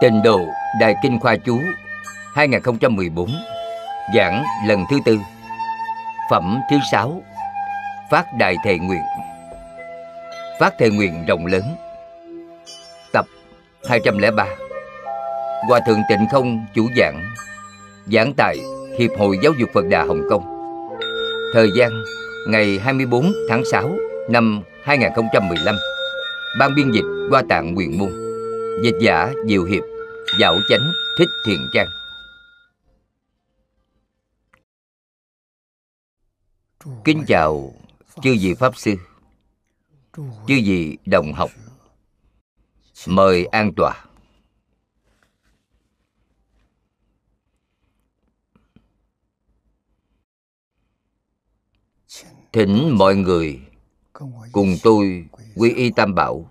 Tình độ Đại Kinh Khoa Chú 2014 Giảng lần thứ tư. Phẩm thứ sáu, Phát Đại Thệ Nguyện. Phát Thệ Nguyện rộng lớn. Tập 203 Hòa Thượng Tịnh Không chủ giảng Giảng tại Hiệp hội Giáo dục Phật Đà Hồng Kông. Thời gian, ngày 24 tháng 6 năm 2015 Ban biên dịch qua Tạng Nguyện Môn. Dịch giả Diệu Hiệp, Dạo Chánh, Thích Thiện Trang. Kính chào chư vị Pháp Sư, Chư vị đồng học. Mời an tòa. Thỉnh mọi người cùng tôi quy y tam bảo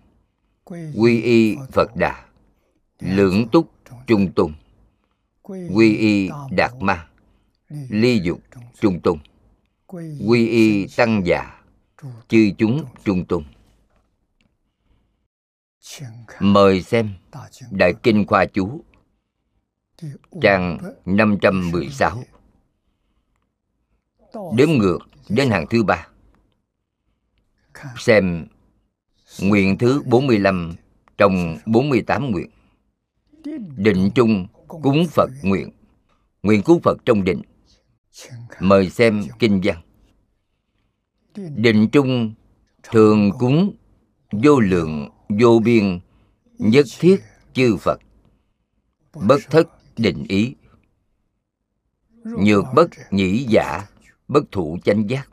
quy y phật đà lưỡng túc trung tôn quy y đạt ma ly dục trung tôn quy y tăng già chư chúng trung tôn mời xem đại kinh khoa chú trang 516 đếm ngược đến hàng thứ ba. Xem nguyện thứ 45 trong 48 nguyện. Định chung cúng phật nguyện. Nguyện cúng phật trong định. Mời xem kinh văn. Định chung thường cúng vô lượng, vô biên, nhất thiết chư phật. Bất thất định ý. Nhược bất nhĩ giả, bất thụ chánh giác.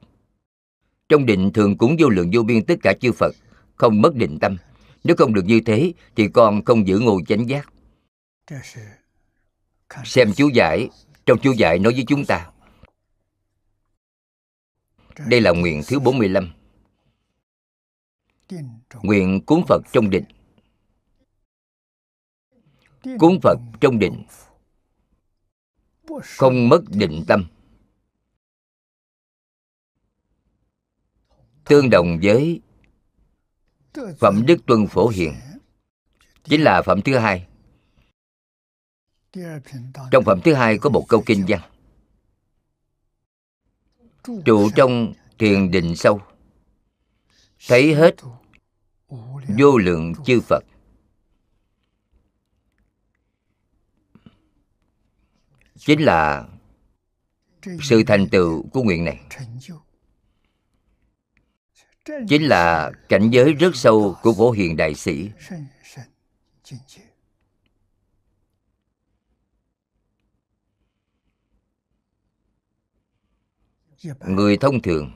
Trong định thường cúng vô lượng, vô biên tất cả chư phật không mất định tâm. Nếu không được như thế, thì con không giữ ngồi chánh giác. Xem chú giải, trong chú giải nói với chúng ta. Đây là nguyện thứ 45 Nguyện cúng Phật trong định. Cúng Phật trong định. Không mất định tâm. Tương đồng với Phẩm Đức Tuân Phổ Hiền. Chính là phẩm thứ hai. Trong phẩm thứ hai có một câu kinh văn. Trụ trong thiền định sâu. Thấy hết vô lượng chư Phật. Chính là sự thành tựu của nguyện này chính là cảnh giới rất sâu của phổ hiền đại sĩ. Người thông thường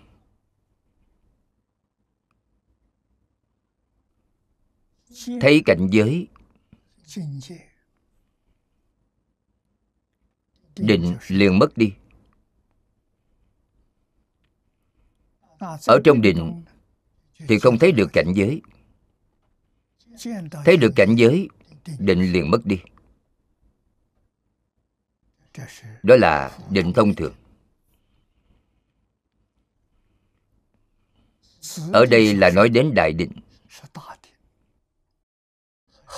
thấy cảnh giới định liền mất đi. Ở trong định thì không thấy được cảnh giới. Thấy được cảnh giới, định liền mất đi. Đó là định thông thường. Ở đây là nói đến đại định.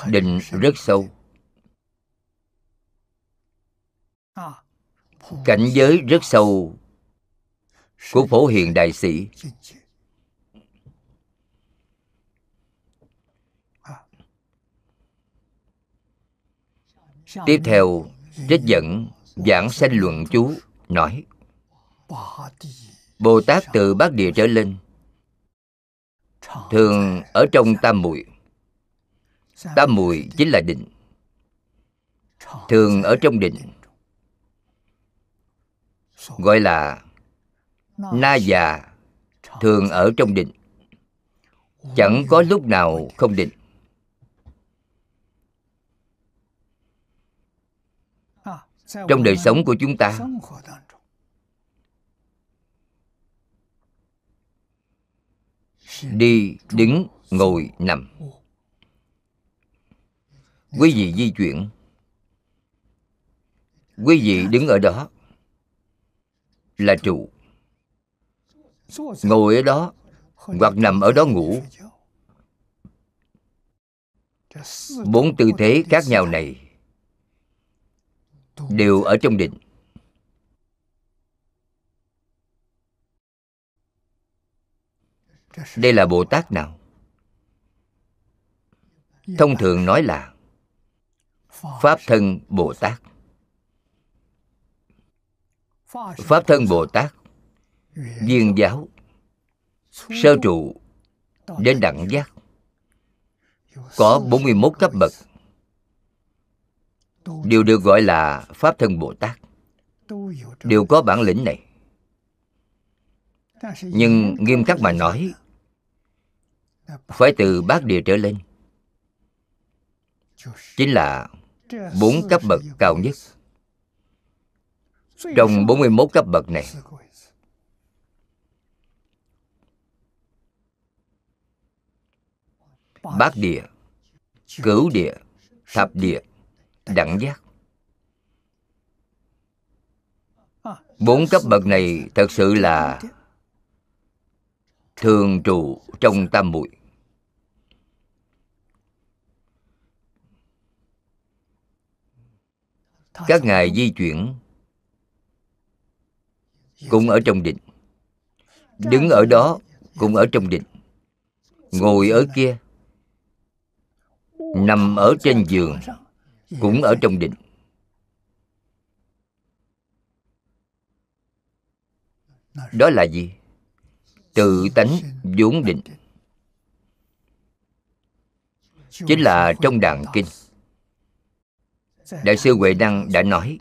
Định rất sâu. Cảnh giới rất sâu của phổ hiền đại sĩ. Tiếp theo, trích dẫn giảng sanh luận chú, nói, bồ tát từ bát địa trở lên, thường ở trong tam muội. Tam muội chính là định, thường ở trong định, gọi là na già, thường ở trong định. Chẳng có lúc nào không định. Trong đời sống của chúng ta. Đi, đứng, ngồi, nằm. Quý vị di chuyển. Quý vị đứng ở đó. Là trụ. Ngồi ở đó hoặc nằm ở đó ngủ. Bốn tư thế khác nhau này đều ở trong định. Đây là bồ tát nào? Thông thường nói là pháp thân bồ tát. Pháp thân bồ tát, viên giáo, sơ trụ đến đẳng giác, có 41 cấp bậc đều được gọi là pháp thân bồ tát. đều có bản lĩnh này. Nhưng nghiêm khắc mà nói phải từ bát địa trở lên. Chính là bốn cấp bậc cao nhất. Trong 41 cấp bậc này. Bát địa cửu địa thập địa đẳng giác. Bốn cấp bậc này thật sự là thường trụ trong tam muội. Các ngài di chuyển cũng ở trong định. Đứng ở đó cũng ở trong định. Ngồi ở kia, nằm ở trên giường cũng ở trong định. Đó là gì? Tự tánh vốn định. Chính là trong đàn kinh. Đại sư huệ đăng đã nói,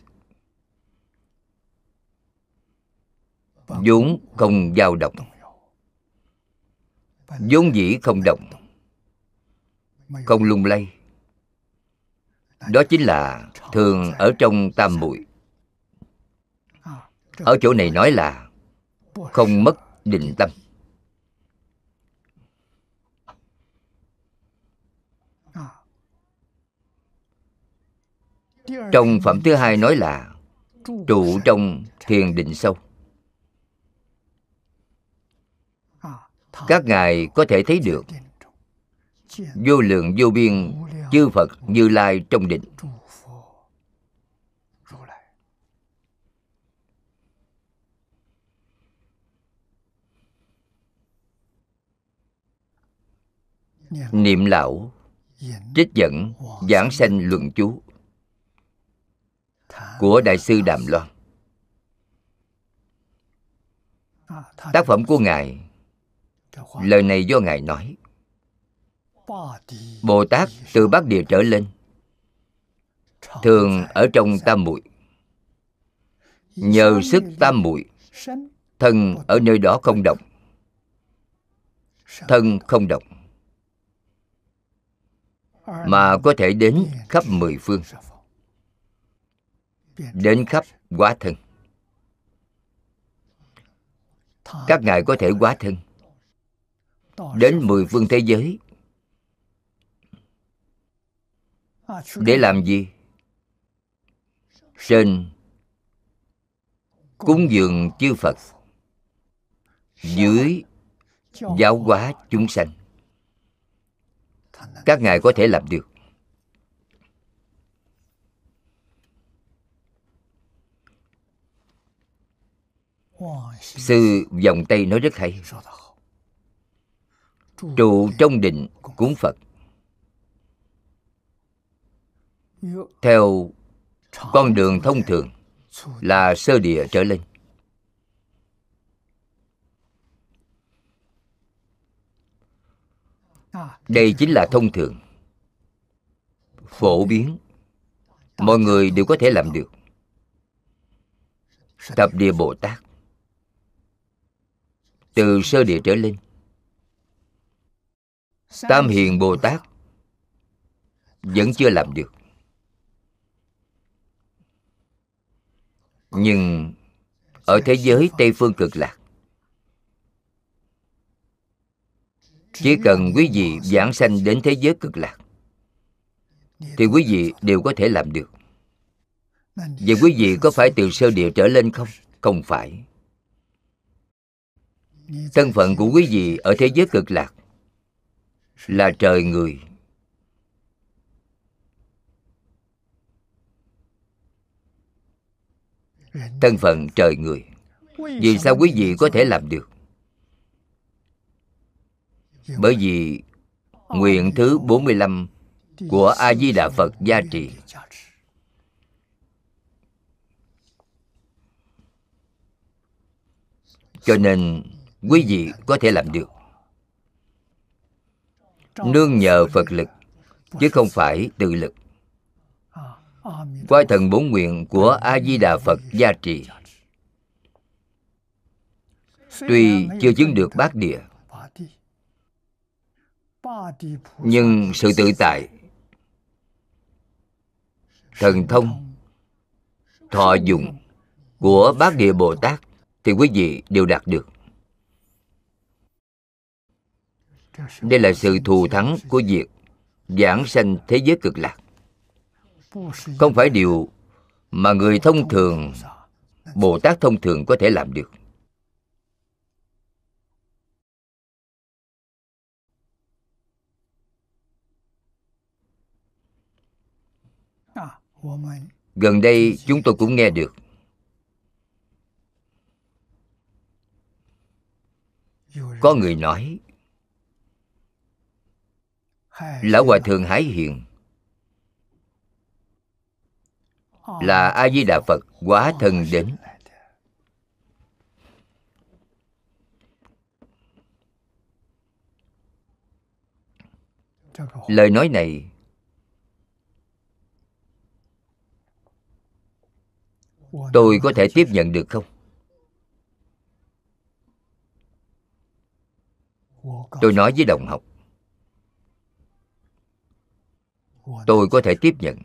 vốn không dao động. Vốn dĩ không động. Không lung lay đó chính là thường ở trong tam muội. Ở chỗ này nói là không mất định tâm. Trong phẩm thứ hai nói là trụ trong thiền định sâu. Các ngài có thể thấy được vô lượng vô biên chư phật, như lai trong định. Niệm lão, trích dẫn, giảng sanh luận chú của đại sư đàm loan. Tác phẩm của ngài, lời này do ngài nói bồ tát từ bát địa trở lên, thường ở trong tam muội. Nhờ sức tam muội, thân ở nơi đó không động. Thân không động, mà có thể đến khắp mười phương. Đến khắp quá thân. Các ngài có thể quá thân. Đến mười phương thế giới để làm gì? Trên cúng dường chư phật. Dưới giáo hóa chúng sanh. Các ngài có thể làm được. Sư dòng tây nói rất hay. Trụ trong định cúng phật theo con đường thông thường là sơ địa trở lên. Đây chính là thông thường. Phổ biến, mọi người đều có thể làm được. Tập địa bồ tát, từ sơ địa trở lên. Tam hiền bồ tát vẫn chưa làm được. Nhưng ở thế giới tây phương cực lạc, chỉ cần quý vị giảng sanh đến thế giới cực lạc, thì quý vị đều có thể làm được. Vậy quý vị có phải từ sơ địa trở lên không? Không phải. Thân phận của quý vị ở thế giới cực lạc là trời người. Thân phận trời người vì sao quý vị có thể làm được bởi vì nguyện thứ 45 của A Di Đà Phật gia trì. Cho nên quý vị có thể làm được. Nương nhờ Phật lực, chứ không phải tự lực. Qua thần bốn nguyện của A Di Đà Phật gia trì. Tuy chưa chứng được bát địa, nhưng sự tự tại, thần thông, thọ dụng của bát địa bồ tát thì quý vị đều đạt được. Đây là sự thù thắng của việc giảng sanh thế giới cực lạc không phải điều mà người thông thường bồ tát thông thường có thể làm được. Gần đây chúng tôi cũng nghe được. Có người nói, lão hòa thượng hải hiền là a di đà phật quá thân đến. Lời nói này tôi có thể tiếp nhận được không? Tôi nói với đồng học. Tôi có thể tiếp nhận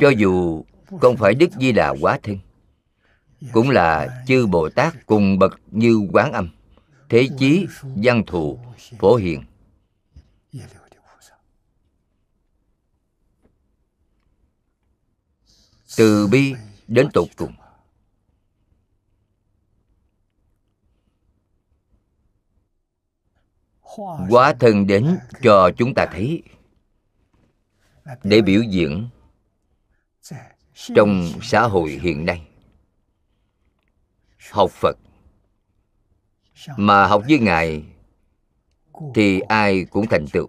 cho dù không phải đức di đà quá thân, cũng là chư bồ tát cùng bậc như quán âm, thế chí văn thù phổ hiền. Từ bi đến tột cùng. Quá thân đến cho chúng ta thấy, để biểu diễn trong xã hội hiện nay. Học phật mà học với ngài thì ai cũng thành tựu.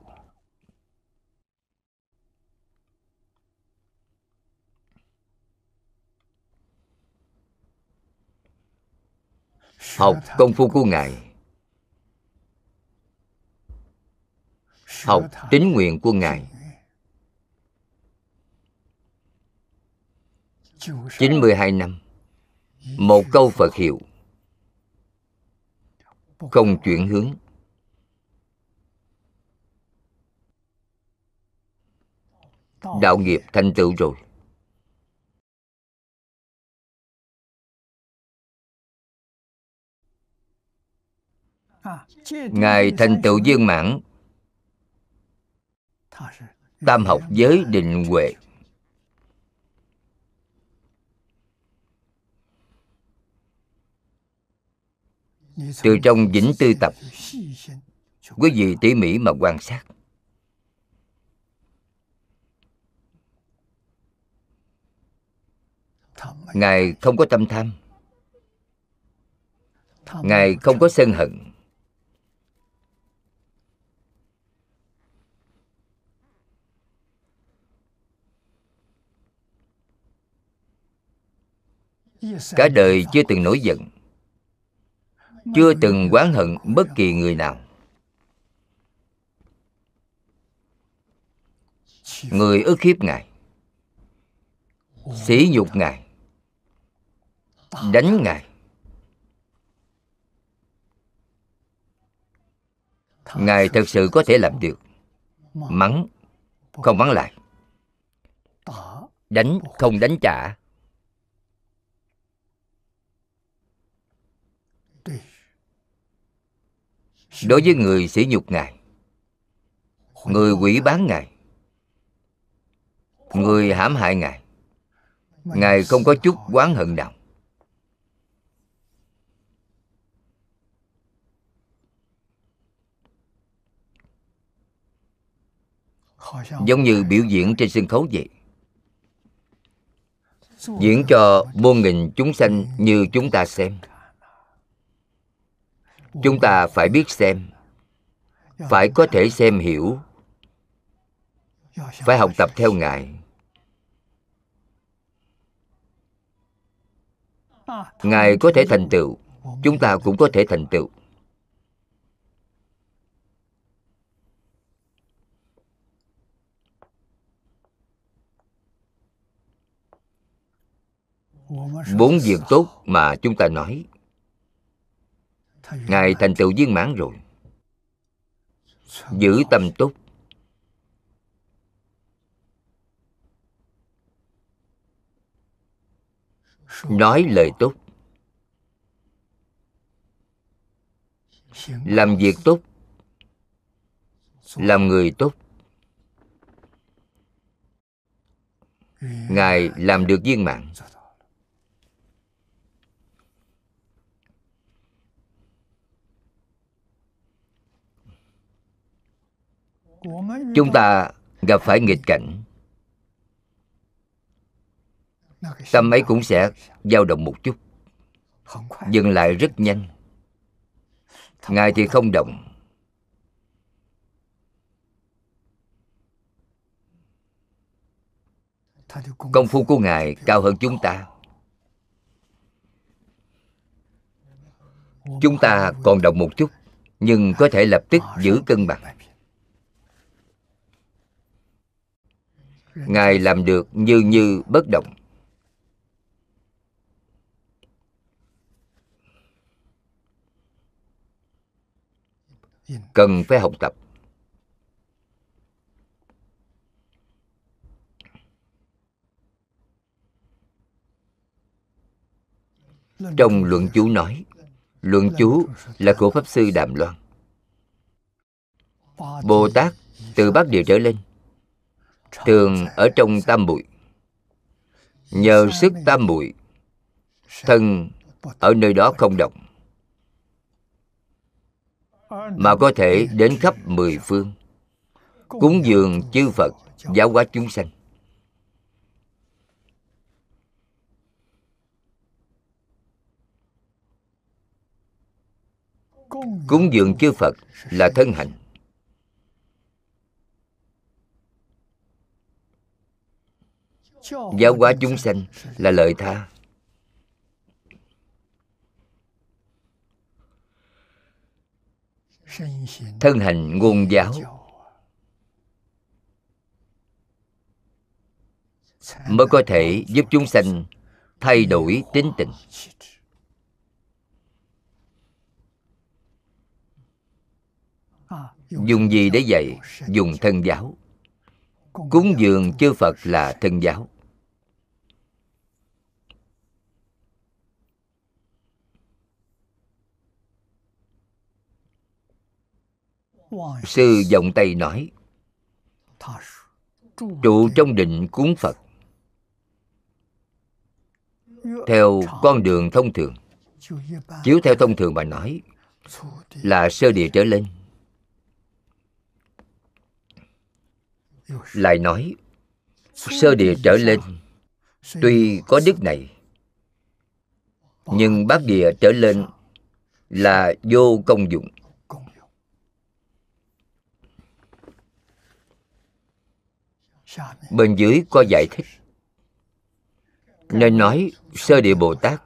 Học công phu của ngài, học tín nguyện của ngài 92 năm, Một câu Phật hiệu. Không chuyển hướng. Đạo nghiệp thành tựu rồi. Ngài thành tựu viên mãn. Tam học giới định huệ. từ trong vĩnh tư tập. Quý vị tỉ mỉ mà quan sát. Ngài không có tâm tham. Ngài không có sân hận. Cả đời chưa từng nổi giận chưa từng oán hận bất kỳ người nào. Người ức hiếp ngài, sỉ nhục ngài, đánh ngài. Ngài thật sự có thể làm được. Mắng, không mắng lại. Đánh, không đánh trả. Đối với người sỉ nhục ngài, người quỷ bán ngài, người hãm hại ngài ngài không có chút oán hận nào. Giống như biểu diễn trên sân khấu vậy, diễn cho muôn nghìn chúng sanh như chúng ta xem chúng ta phải biết xem. Phải có thể xem hiểu. Phải học tập theo ngài. Ngài có thể thành tựu. Chúng ta cũng có thể thành tựu. Bốn việc tốt mà chúng ta nói ngài thành tựu viên mãn rồi. Giữ tâm tốt nói lời tốt làm việc tốt làm người tốt ngài làm được viên mãn. Chúng ta gặp phải nghịch cảnh. Tâm ấy cũng sẽ dao động một chút dừng lại rất nhanh. Ngài thì không động. Công phu của ngài cao hơn chúng ta. Chúng ta còn động một chút nhưng có thể lập tức giữ cân bằng ngài làm được như như bất động. Cần phải học tập. Trong luận chú nói, luận chú là của pháp sư đàm loan. Bồ tát từ bắc địa trở lên thường ở trong tam muội nhờ sức tam muội thân ở nơi đó không động, mà có thể đến khắp mười phương, cúng dường chư phật, giáo hóa chúng sanh. Cúng dường chư phật là thân hạnh. Giáo hóa chúng sanh là lợi tha. Thân hành ngôn giáo. Mới có thể giúp chúng sanh thay đổi tính tình. Dùng gì để dạy? Dùng thân giáo. Cúng dường chư phật là thân giáo sư vọng tây nói, trụ trong định cuốn phật, theo con đường thông thường. Chiếu theo thông thường mà nói là sơ địa trở lên. Lại nói, sơ địa trở lên, tuy có đức này, nhưng bát địa trở lên là vô công dụng. Bên dưới có giải thích. Nên nói, sơ địa bồ tát,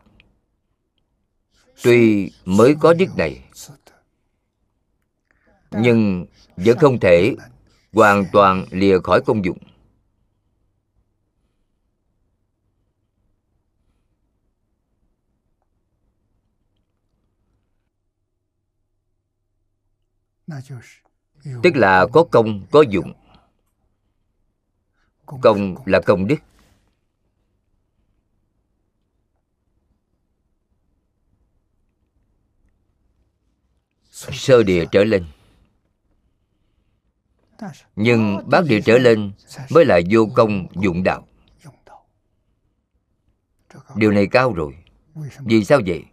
tuy mới có đức này, nhưng vẫn không thể hoàn toàn lìa khỏi công dụng. Tức là có công, có dụng công là công đức. Sơ địa trở lên. Nhưng bát địa trở lên mới là vô công dụng đạo. điều này cao rồi. Vì sao vậy?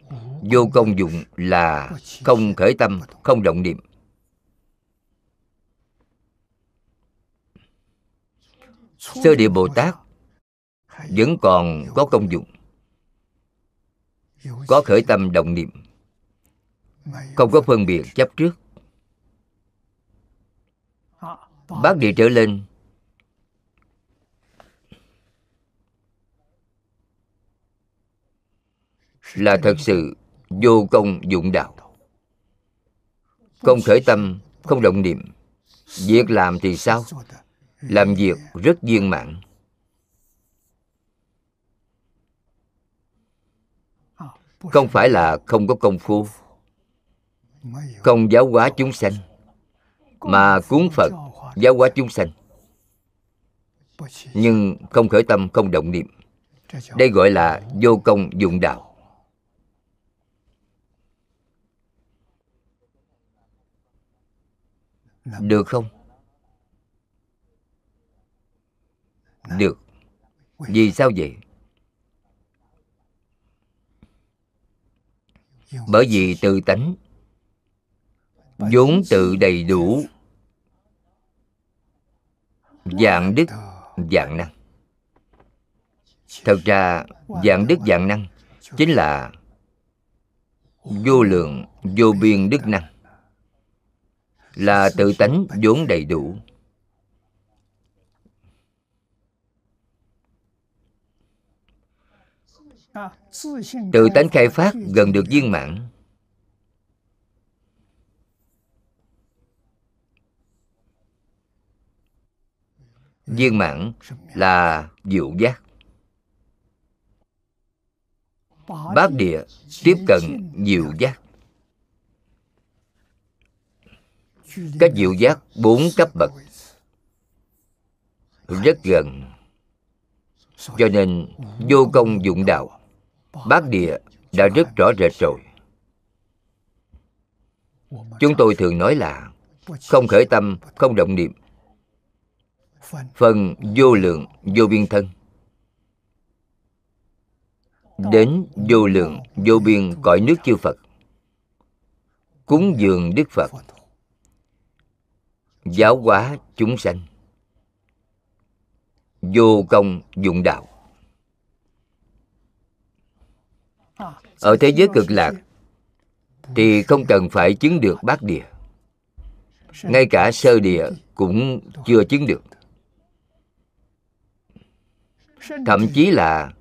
Vô công dụng là không khởi tâm không động niệm sơ địa bồ tát vẫn còn có công dụng, có khởi tâm động niệm, không có phân biệt chấp trước. Bát địa trở lên. Là thật sự vô công dụng đạo. Không khởi tâm, không động niệm, việc làm thì sao? Làm việc rất viên mãn. Không phải là không có công phu. Không giáo hóa chúng sanh, mà cuốn phật giáo hóa chúng sanh. Nhưng không khởi tâm, không động niệm. Đây gọi là vô công dụng đạo. Được không? Được. Vì sao vậy? Bởi vì tự tánh. Vốn tự đầy đủ. Dạng đức dạng năng. Thật ra dạng đức dạng năng chính là vô lượng, vô biên đức năng. Là tự tánh vốn đầy đủ. Tự tánh khai phát gần được viên mãn. Viên mãn là diệu giác. Bát địa tiếp cận diệu giác. Các diệu giác bốn cấp bậc. Rất gần. Cho nên vô công dụng đạo bát địa đã rất rõ rệt rồi. Chúng tôi thường nói là không khởi tâm, không động niệm. Phần vô lượng, vô biên thân. Đến vô lượng, vô biên cõi nước chư phật. Cúng dường đức phật. Giáo hóa chúng sanh. Vô công dụng đạo. Ở thế giới cực lạc, thì không cần phải chứng được bát địa. Ngay cả sơ địa cũng chưa chứng được. Thậm chí là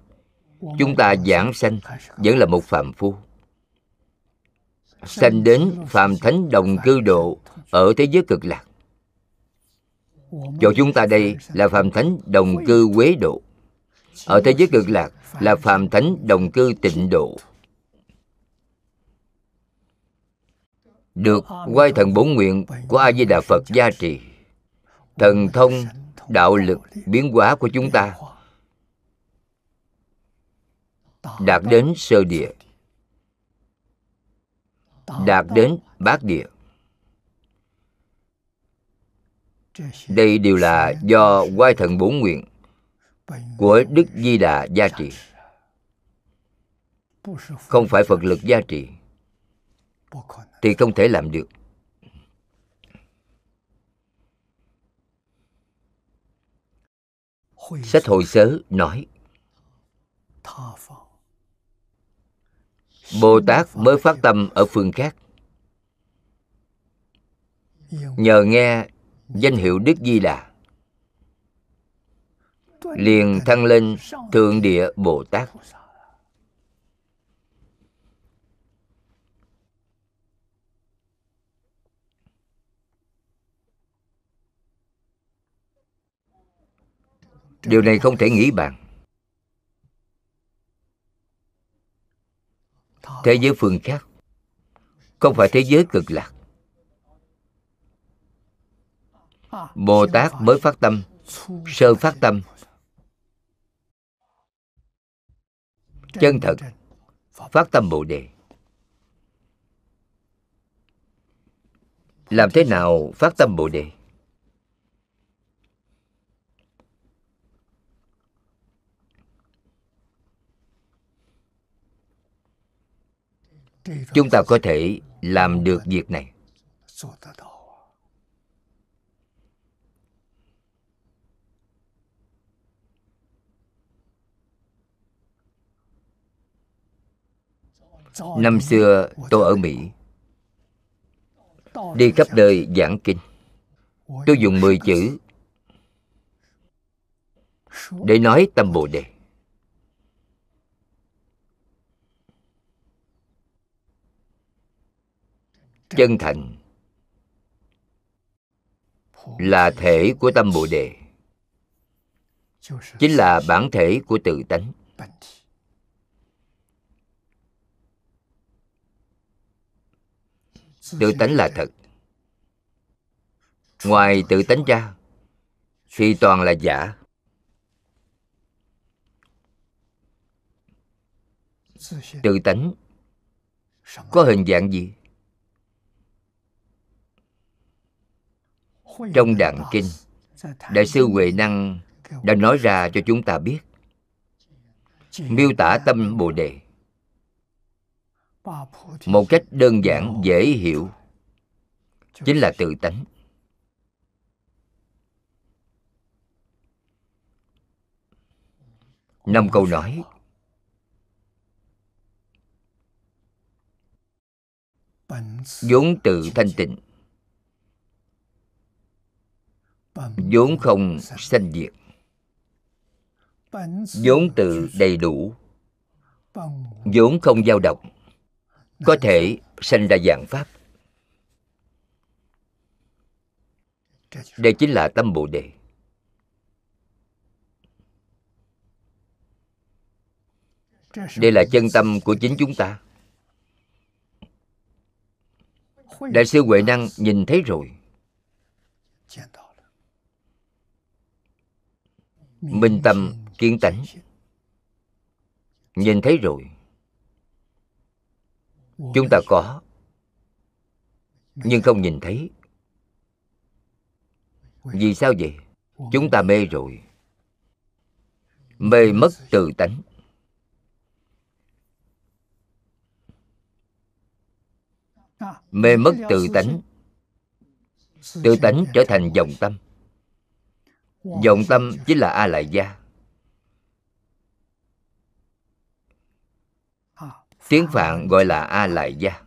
chúng ta giảng sanh vẫn là một phạm phu. Sanh đến phạm thánh đồng cư độ ở thế giới cực lạc. Cho chúng ta đây là phạm thánh đồng cư quế độ. Ở thế giới cực lạc là phạm thánh đồng cư tịnh độ. Được quay thần bổn nguyện của a di đà phật gia trì. Thần thông đạo lực biến hóa của chúng ta đạt đến sơ địa đạt đến bát địa. đây đều là do quay thần bổn nguyện của đức di đà gia trì. không phải phật lực gia trì thì không thể làm được. Sách hội sớ nói bồ tát mới phát tâm ở phương khác. Nhờ nghe danh hiệu đức di đà. Liền thăng lên thượng địa bồ tát điều này không thể nghĩ bàn. Thế giới phương khác, không phải thế giới cực lạc. Bồ tát mới phát tâm, sơ phát tâm. Chân thật, phát tâm bồ đề. Làm thế nào phát tâm bồ đề? Chúng ta có thể làm được việc này. Năm xưa, tôi ở mỹ. Đi khắp nơi giảng kinh. Tôi dùng 10 chữ để nói tâm bồ đề. Chân thành. Là thể của tâm bồ đề. Chính là bản thể của tự tánh. Tự tánh là thật. Ngoài tự tánh ra, thì toàn là giả. Tự tánh có hình dạng gì? Trong đặng kinh đại sư huệ năng đã nói ra cho chúng ta biết. Miêu tả tâm bồ đề. Một cách đơn giản dễ hiểu. Chính là tự tánh. Năm câu nói. Vốn tự thanh tịnh vốn không sanh diệt. Vốn tự đầy đủ. Vốn không dao động. có thể sanh ra dạng pháp. Đây chính là tâm bồ đề. Đây là chân tâm của chính chúng ta. Đại sư huệ năng nhìn thấy rồi minh tâm kiến tánh. Nhìn thấy rồi. Chúng ta có. Nhưng không nhìn thấy. Vì sao vậy? Chúng ta mê rồi. Mê mất từ tánh. Mê mất từ tánh. Từ tánh trở thành dòng tâm dòng tâm chính là a lại gia. Tiếng phạn gọi là a lại gia.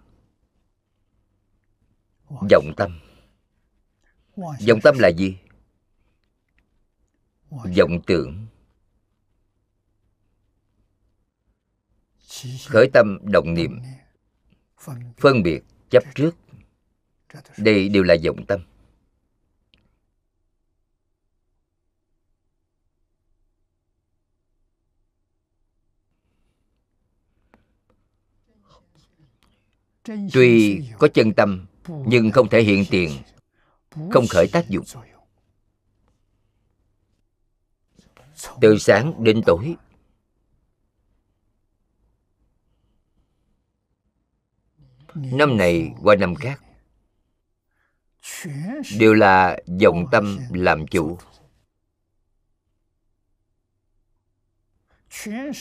Vọng tâm. Vọng tâm là gì? Vọng tưởng. Khởi tâm động niệm. Phân biệt. Chấp trước. Đây đều là vọng tâm tuy có chân tâm, nhưng không thể hiện tiền, không khởi tác dụng. Từ sáng đến tối, năm này qua năm khác, đều là vọng tâm làm chủ.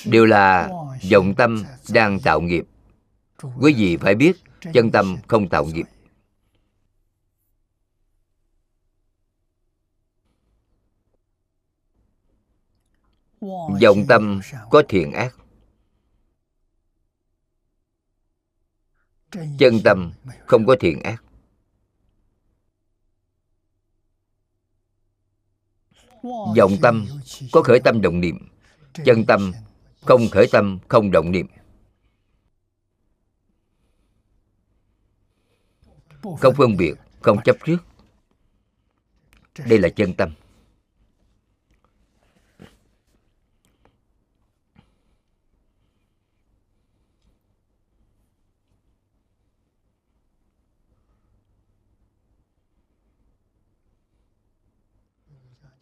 Đều là vọng tâm đang tạo nghiệp quý vị phải biết, chân tâm không tạo nghiệp. Vọng tâm có thiện ác. Chân tâm không có thiện ác. Vọng tâm có khởi tâm động niệm. Chân tâm không khởi tâm không động niệm. Không phân biệt không chấp trước. Đây là chân tâm.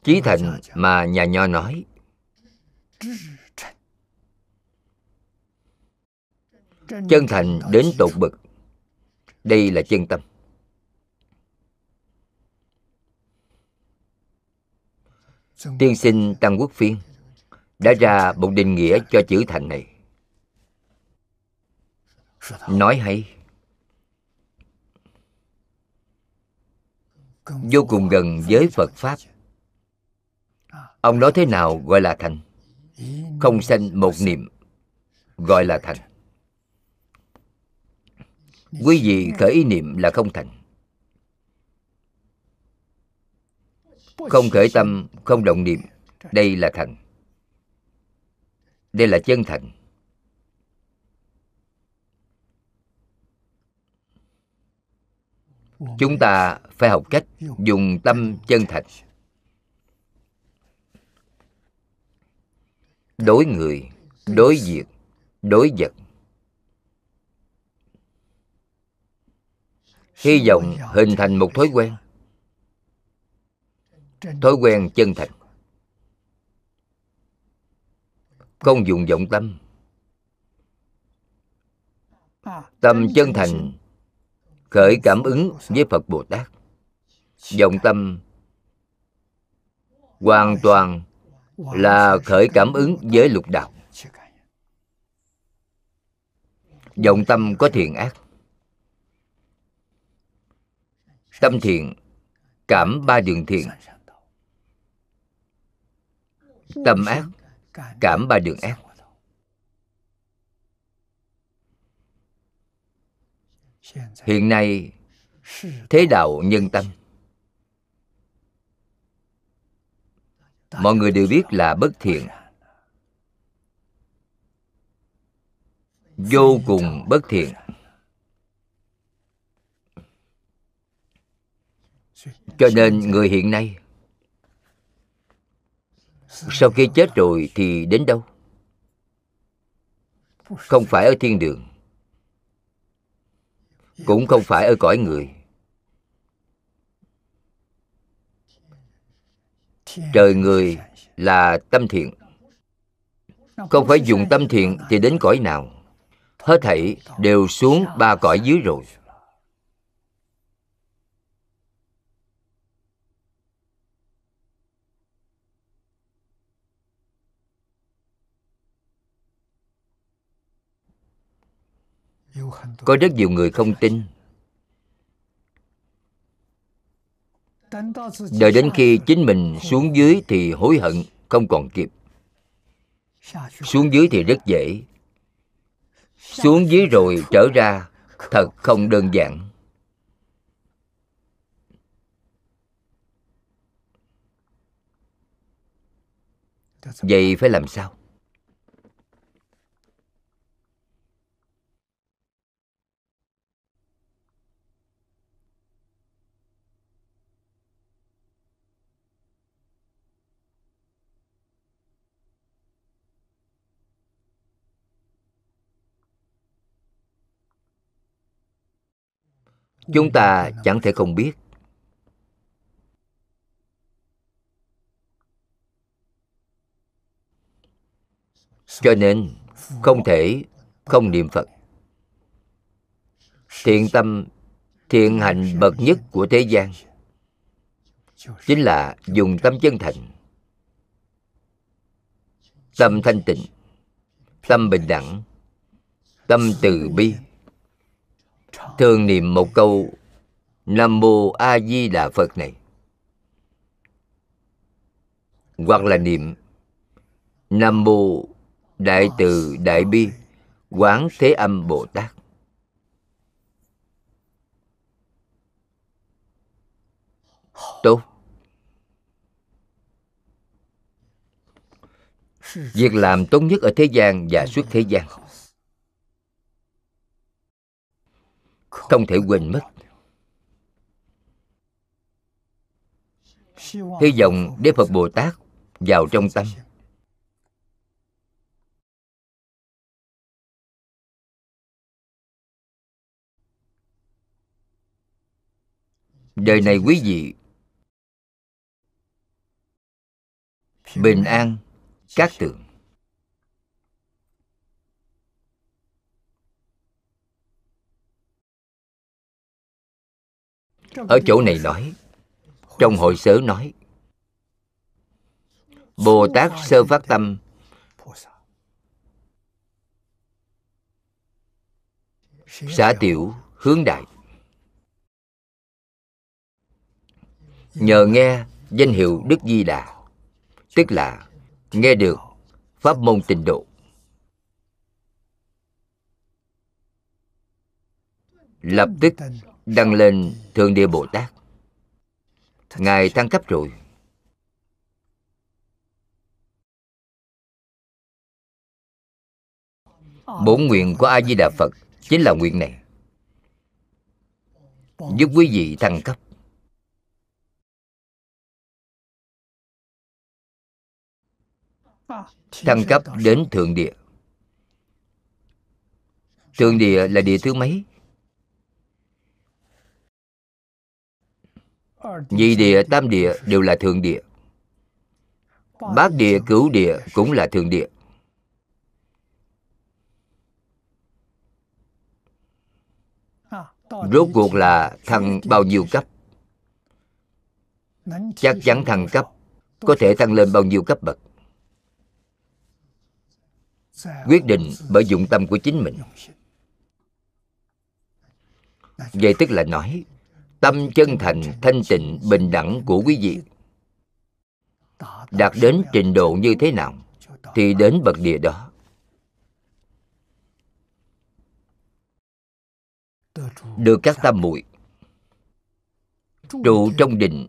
Chí thành mà nhà nho nói. Chân thành đến tột bực. Đây là chân tâm. Tiên sinh tăng quốc phiên đã ra một định nghĩa cho chữ thành này. Nói hay. Vô cùng gần với phật pháp. ông nói thế nào gọi là thành? không sanh một niệm gọi là thành. Quý vị khởi ý niệm là không thành không khởi tâm, không động niệm. Đây là thành đây là chân thành chúng ta phải học cách dùng tâm chân thành đối người, đối việc, đối vật. Hy vọng hình thành một thói quen thói quen chân thành. Không dùng vọng tâm. Tâm chân thành khởi cảm ứng với phật bồ tát. Vọng tâm hoàn toàn là khởi cảm ứng với lục đạo. Vọng tâm có thiện ác. Tâm thiện cảm ba đường thiện tâm ác, cảm ba đường ác. Hiện nay, thế đạo nhân tâm. Mọi người đều biết là bất thiện. Vô cùng bất thiện. Cho nên người hiện nay sau khi chết rồi thì đến đâu? Không phải ở thiên đường. Cũng không phải ở cõi người. Trời người là tâm thiện. Không phải dùng tâm thiện thì đến cõi nào. Hết thảy đều xuống ba cõi dưới rồi. Có rất nhiều người không tin. Đợi đến khi chính mình xuống dưới thì hối hận, không còn kịp. Xuống dưới thì rất dễ. Xuống dưới rồi trở ra, thật không đơn giản. Vậy phải làm sao? Chúng ta chẳng thể không biết. Cho nên không thể không niệm phật. Thiện tâm thiện hành bậc nhất của thế gian chính là dùng tâm chân thành tâm thanh tịnh tâm bình đẳng tâm từ bi thường niệm một câu, nam mô a di đà phật này. Hoặc là niệm, nam mô đại từ đại bi quán thế âm bồ tát. Tốt. Việc làm tốt nhất ở thế gian và suốt thế gian. Không thể quên mất. Hy vọng để phật bồ tát vào trong tâm. Đời này quý vị bình an, các tượng ở chỗ này nói, trong hội sớ nói bồ tát sơ phát tâm xả tiểu hướng đại. Nhờ nghe danh hiệu đức di đà, tức là nghe được pháp môn tịnh độ. Lập tức đăng lên thượng địa bồ tát. Ngài thăng cấp rồi. Bổn nguyện của a di đà phật chính là nguyện này. Giúp quý vị thăng cấp. Thăng cấp đến thượng địa. Thượng địa là địa thứ mấy? Nhị địa, tam địa đều là thượng địa. Bát địa, cửu địa cũng là thượng địa. Rốt cuộc là thăng bao nhiêu cấp? Chắc chắn thăng cấp, có thể tăng lên bao nhiêu cấp bậc? Quyết định bởi dụng tâm của chính mình. Vậy tức là nói tâm chân thành, thanh tịnh, bình đẳng của quý vị. Đạt đến trình độ như thế nào, thì đến bậc địa đó. Được các tam muội, trụ trong định,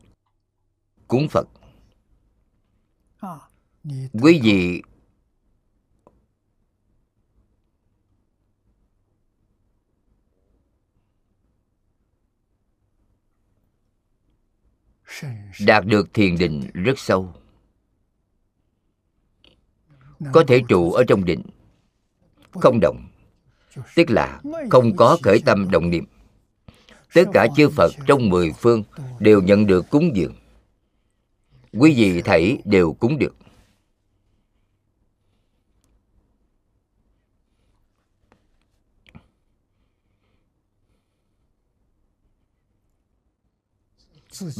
cúng phật. Quý vị đạt được thiền định rất sâu. Có thể trụ ở trong định. Không động. Tức là không có khởi tâm động niệm. Tất cả chư phật trong mười phương đều nhận được cúng dường. Quý vị thảy đều cúng được.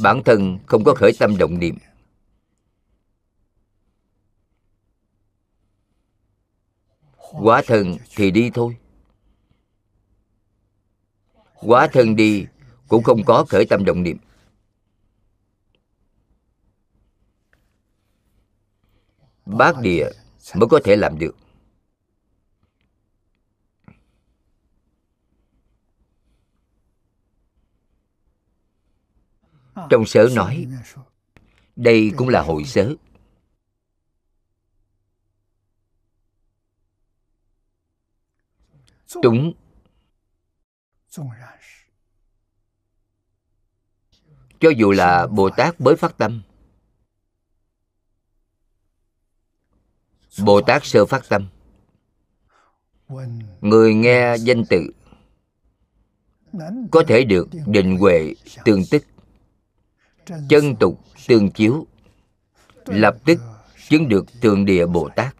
Bản thân không có khởi tâm động niệm. Quá thân thì đi thôi. Quá thân đi cũng không có khởi tâm động niệm. Bát địa mới có thể làm được. Trong sớ nói, đây cũng là hội sớ. Đúng cho dù là bồ tát mới phát tâm, bồ tát sơ phát tâm, người nghe danh tự có thể được định huệ tương tức chân tục tương chiếu. Lập tức chứng được tượng địa bồ tát.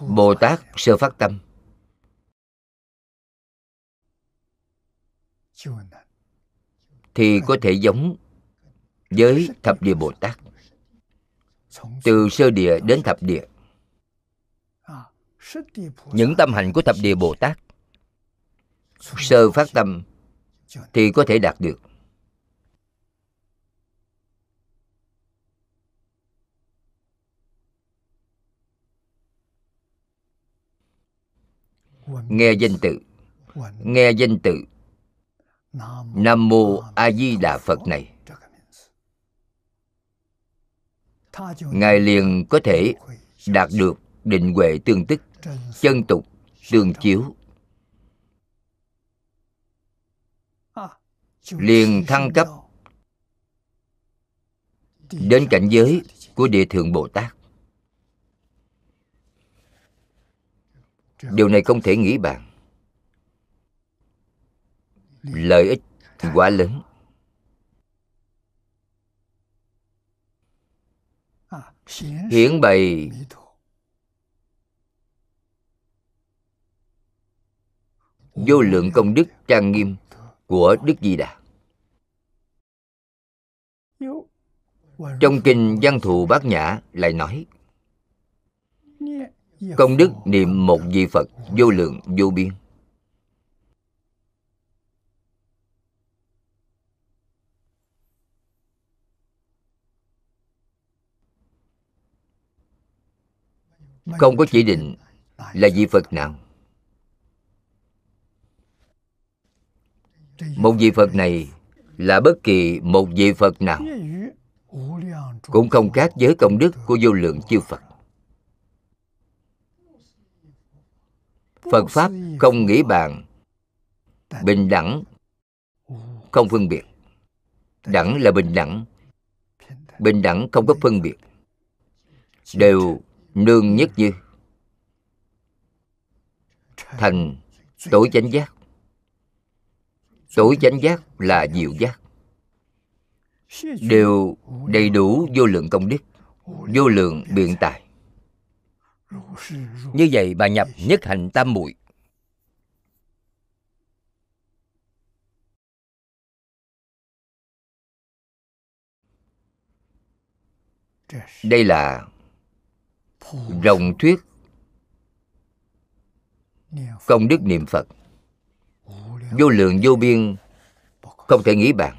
Bồ tát sơ phát tâm. Thì có thể giống với thập địa bồ tát. Từ sơ địa đến thập địa. Những tâm hành của thập địa bồ tát sơ phát tâm thì có thể đạt được. Nghe danh tự nghe danh tự nam mô a di đà phật này. Ngài liền có thể đạt được định huệ tương tức, chân tục, tương chiếu. Liền thăng cấp đến cảnh giới của địa thượng bồ tát. Điều này không thể nghĩ bàn. Lợi ích quá lớn. Hiển bày vô lượng công đức trang nghiêm của đức di đà. Trong kinh văn thù bát nhã lại nói, công đức niệm một vị phật vô lượng vô biên. Không có chỉ định là vị phật nào. Một vị phật này là bất kỳ một vị phật nào, cũng không khác với công đức của vô lượng chư phật. Phật pháp không nghĩ bàn, bình đẳng, không phân biệt. Đẳng là bình đẳng bình đẳng không có phân biệt, đều nương nhất như thành tối chánh giác tối chánh giác là diệu giác. Đều đầy đủ vô lượng công đức, vô lượng biện tài. Như vậy bà nhập nhất hành tam muội. Đây là rồng thuyết công đức niệm phật vô lượng, vô biên, không thể nghĩ bàn.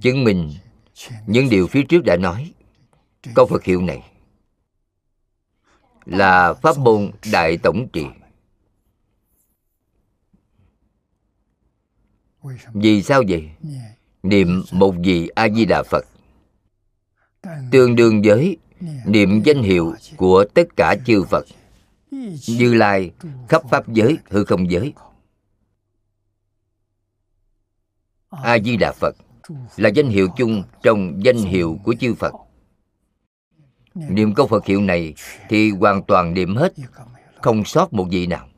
Chứng minh những điều phía trước đã nói, câu phật hiệu này là pháp môn đại tổng trị vì sao vậy? Niệm một vị a di đà phật. Tương đương với niệm danh hiệu của tất cả chư phật. Như lai, khắp pháp giới, hư không giới. A di đà phật là danh hiệu chung trong danh hiệu của chư phật. Niệm câu phật hiệu này thì hoàn toàn niệm hết, không sót một vị nào.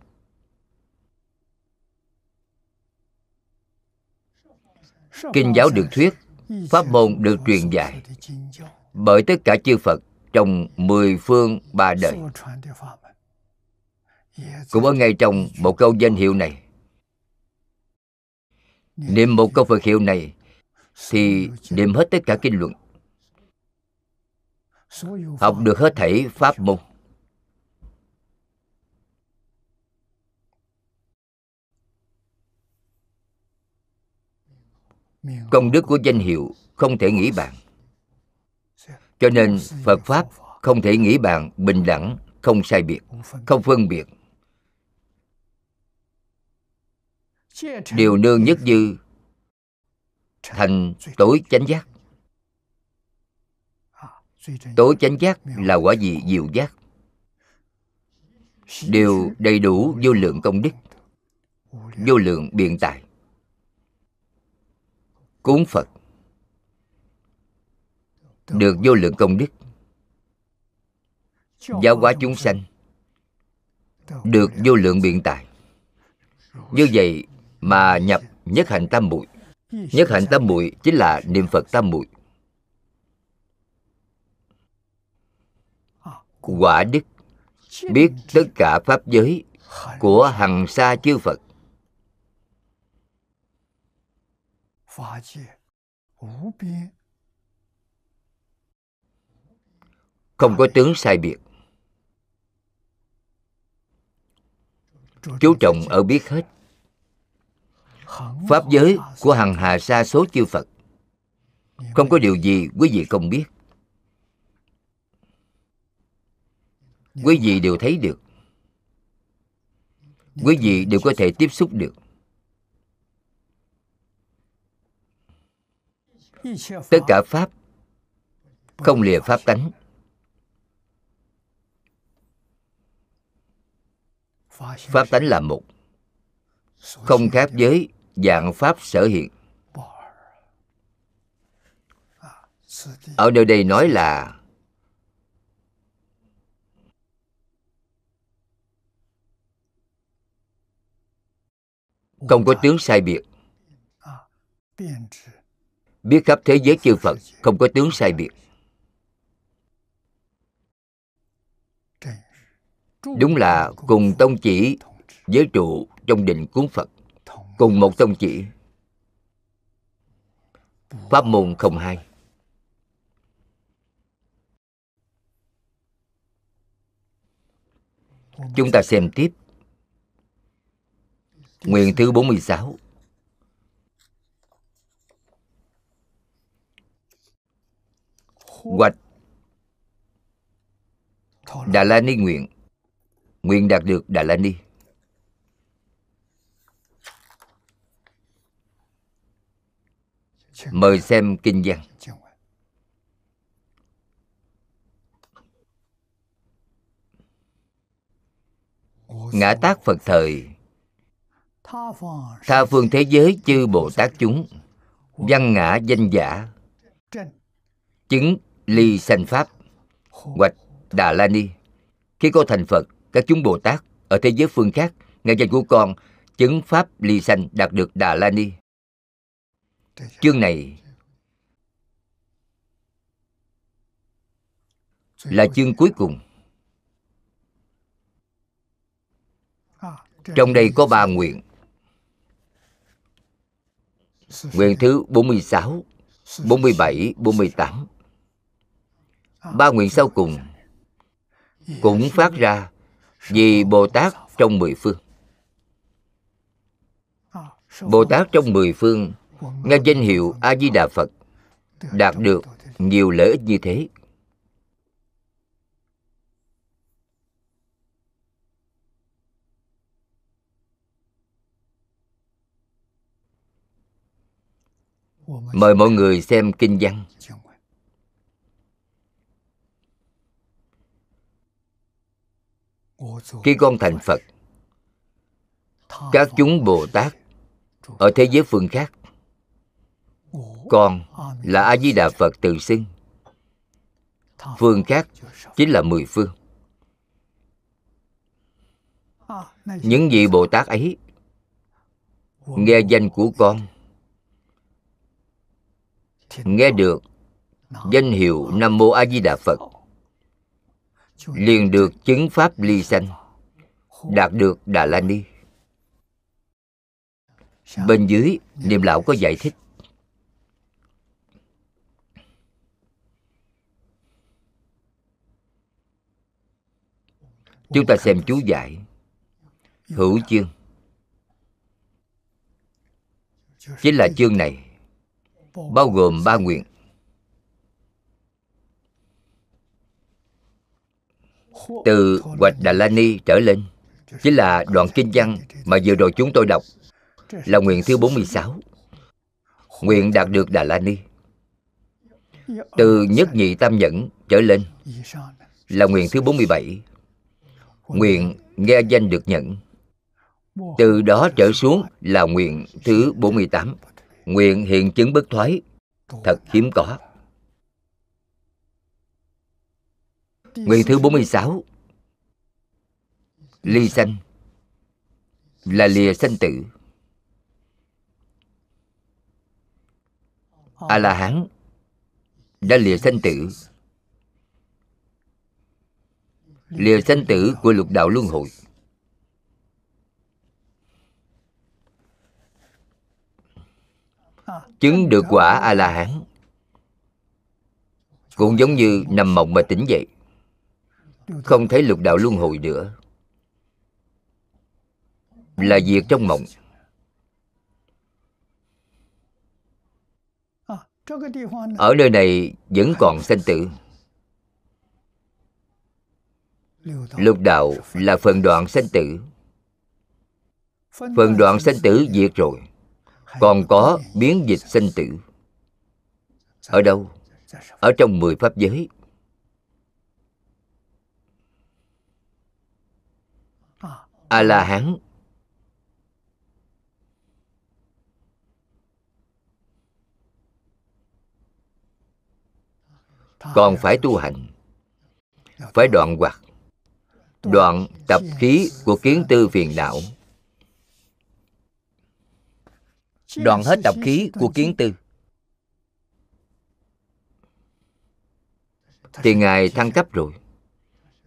Kinh giáo được thuyết, pháp môn được truyền dạy. Bởi tất cả chư phật trong mười phương ba đời. Cũng ở ngay trong một câu danh hiệu này. Niệm một câu phật hiệu này thì niệm hết tất cả kinh luận. Học được hết thảy pháp môn. Công đức của danh hiệu không thể nghĩ bàn. Cho nên phật pháp không thể nghĩ bàn bình đẳng, không sai biệt, không phân biệt. Điều nương nhất dư thành tối chánh giác. Tối chánh giác là quả gì? Diệu giác. Đều đầy đủ vô lượng công đức, vô lượng biện tài cúng phật. Được vô lượng công đức. Giáo hóa chúng sanh. Được vô lượng biện tài. Như vậy mà nhập nhất hạnh tam muội. Nhất hạnh tam muội chính là niệm phật tam muội. Quả đức biết tất cả pháp giới của hằng sa chư phật. Không có tướng sai biệt. Chú trọng ở biết hết. Pháp giới của hằng hà sa số chư phật. Không có điều gì quý vị không biết. Quý vị đều thấy được. Quý vị đều có thể tiếp xúc được. Tất cả pháp không lìa pháp tánh. Pháp tánh là một, không khác với dạng pháp sở hiện. Ở nơi đây nói là không có tướng sai biệt biết khắp thế giới chư phật, không có tướng sai biệt. Đúng là cùng tông chỉ với trụ trong định cuốn phật, cùng một tông chỉ. Pháp môn không hai. Chúng ta xem tiếp. Nguyện thứ 46 hoạch Đà La Ni nguyện. Nguyện đạt được Đà La Ni Mời xem kinh văn. Ngã tác Phật thời. Tha phương thế giới chư Bồ Tát chúng. Văn ngã danh giả. Chứng ly sanh pháp hoặc Đà La Ni. Khi con thành Phật Các chúng Bồ Tát Ở thế giới phương khác nghe danh của con Chứng pháp ly sanh đạt được Đà La Ni. Chương này Là chương cuối cùng. Trong đây có ba nguyện. Nguyện thứ 46, 47, 48 Ba nguyện sau cùng Cũng phát ra vì Bồ Tát trong mười phương. Bồ Tát trong mười phương, Nghe danh hiệu A-di-đà Phật, Đạt được nhiều lợi ích như thế. Mời mọi người xem kinh văn. Khi con thành Phật, Các chúng Bồ Tát Ở thế giới phương khác Con là A-di-đà Phật tự xưng Phương khác chính là mười phương. Những vị Bồ Tát ấy Nghe danh của con, nghe được danh hiệu nam mô a di đà phật liền được chứng pháp ly sanh đạt được đà la ni bên dưới niệm lão có giải thích. Chúng ta xem chú giải hữu chương. Chính là chương này bao gồm ba nguyện từ hoạch đà la ni trở lên, chính là đoạn kinh văn mà vừa rồi chúng tôi đọc, là nguyện thứ 46 nguyện đạt được đà la ni từ nhất nhị tam nhẫn trở lên, là nguyện thứ 47 nguyện nghe danh được nhận. Từ đó trở xuống là nguyện thứ 48 Nguyện hiện chứng bất thoái, Thật hiếm có. Nguyện thứ 46 Ly sanh Là lìa sanh tử A-la-hán Đã lìa sanh tử Lìa sanh tử của lục đạo luân hồi. Chứng được quả a la hán cũng giống như nằm mộng mà tỉnh dậy không thấy lục đạo luân hồi nữa. Là việc trong mộng. Ở nơi này vẫn còn sanh tử. Lục đạo là phần đoạn sanh tử. Phần đoạn sanh tử diệt rồi. Còn có biến dịch sanh tử. Ở đâu? Ở trong mười pháp giới. A la hán. Còn phải tu hành, phải đoạn hoặc đoạn tập khí của kiến tư phiền não. Đoạn hết tập khí của kiến tư. Thì ngài thăng cấp rồi.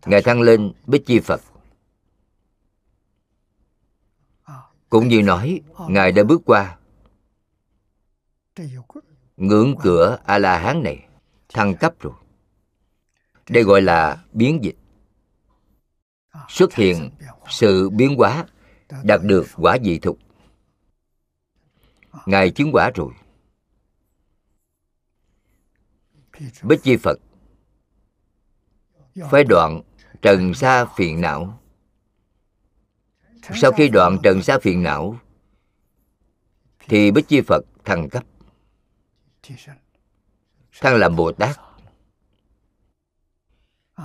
Ngài thăng lên bích chi phật. Cũng như nói, ngài đã bước qua. Ngưỡng cửa a la hán này, thăng cấp rồi. Đây gọi là biến dịch. Xuất hiện sự biến hóa, đạt được quả dị thục. Ngài chứng quả rồi. Bích chi phật. Phải đoạn trần sa phiền não sau khi đoạn trần sa phiền não thì bích chi phật thăng cấp. Thăng làm bồ tát.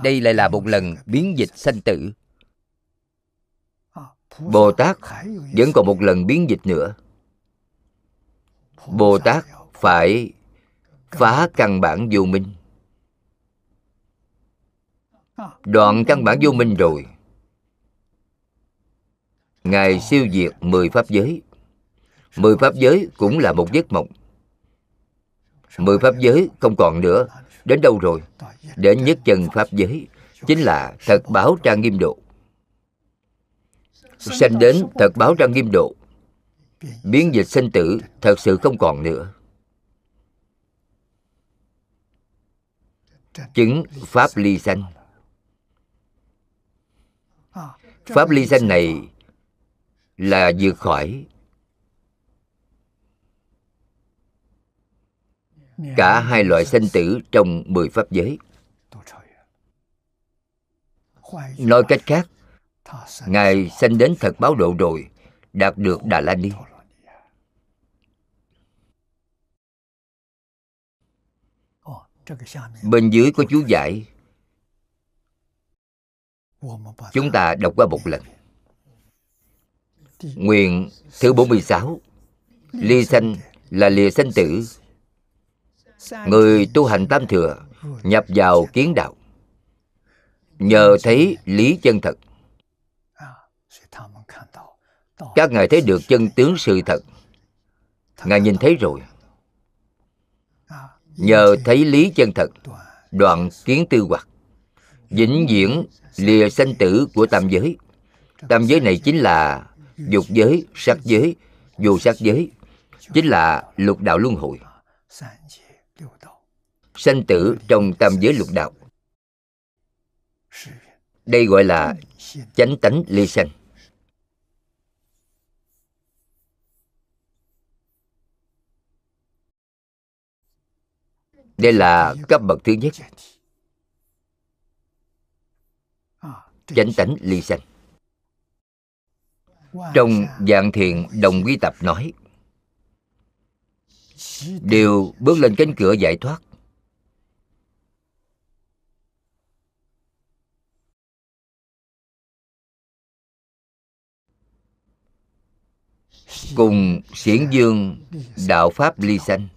Đây lại là một lần biến dịch sanh tử. Bồ tát vẫn còn một lần biến dịch nữa. Bồ tát phải phá căn bản vô minh. Đoạn căn bản vô minh rồi ngài siêu diệt mười pháp giới. Mười pháp giới cũng là một giấc mộng. Mười pháp giới không còn nữa. Đến đâu rồi? Đến nhất chân pháp giới, chính là thật báo trang nghiêm độ. Sanh đến thật báo trang nghiêm độ, biến dịch sinh tử thật sự không còn nữa. Chứng pháp ly sanh. Pháp ly sanh này là vượt khỏi. Cả hai loại sanh tử trong mười pháp giới. Nói cách khác ngài sanh đến thật báo độ rồi đạt được đà la ni bên dưới có chú giải. Chúng ta đọc qua một lần nguyện thứ 46 ly sanh là lìa sanh tử. Người tu hành tam thừa nhập vào kiến đạo, nhờ thấy lý chân thật. Các ngài thấy được chân tướng sự thật. Ngài nhìn thấy rồi. Nhờ thấy lý chân thật, đoạn kiến tư hoặc, vĩnh viễn lìa sanh tử của tam giới. Tam giới này chính là dục giới, sắc giới, vô sắc giới, chính là lục đạo luân hồi. Sanh tử trong tam giới lục đạo. Đây gọi là chánh tánh ly sanh. Đây là cấp bậc thứ nhất. Chánh tánh ly sanh trong dạng thiền đồng quy tập nói đều bước lên cánh cửa giải thoát. Cùng xiển dương đạo pháp ly sanh.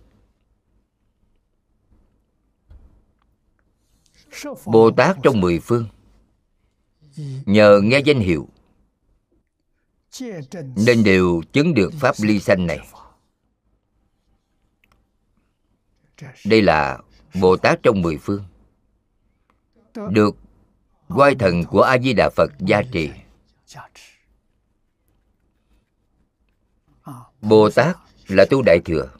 Bồ tát trong mười phương nhờ nghe danh hiệu nên đều chứng được pháp ly sanh này. Đây là bồ tát trong mười phương. Được quay thần của a di đà phật gia trì. Bồ tát là tu đại thừa.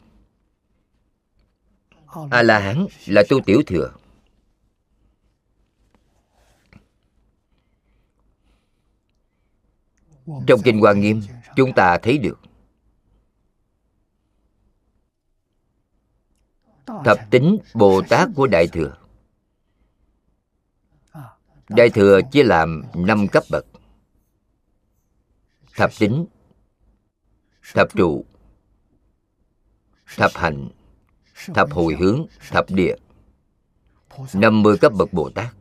A la hán là tu tiểu thừa. Trong kinh hoa nghiêm, chúng ta thấy được thập tính bồ tát của đại thừa. Đại thừa chia làm năm cấp bậc. Thập tính, thập trụ, thập hạnh thập hồi hướng, thập địa. 50 cấp bậc Bồ Tát.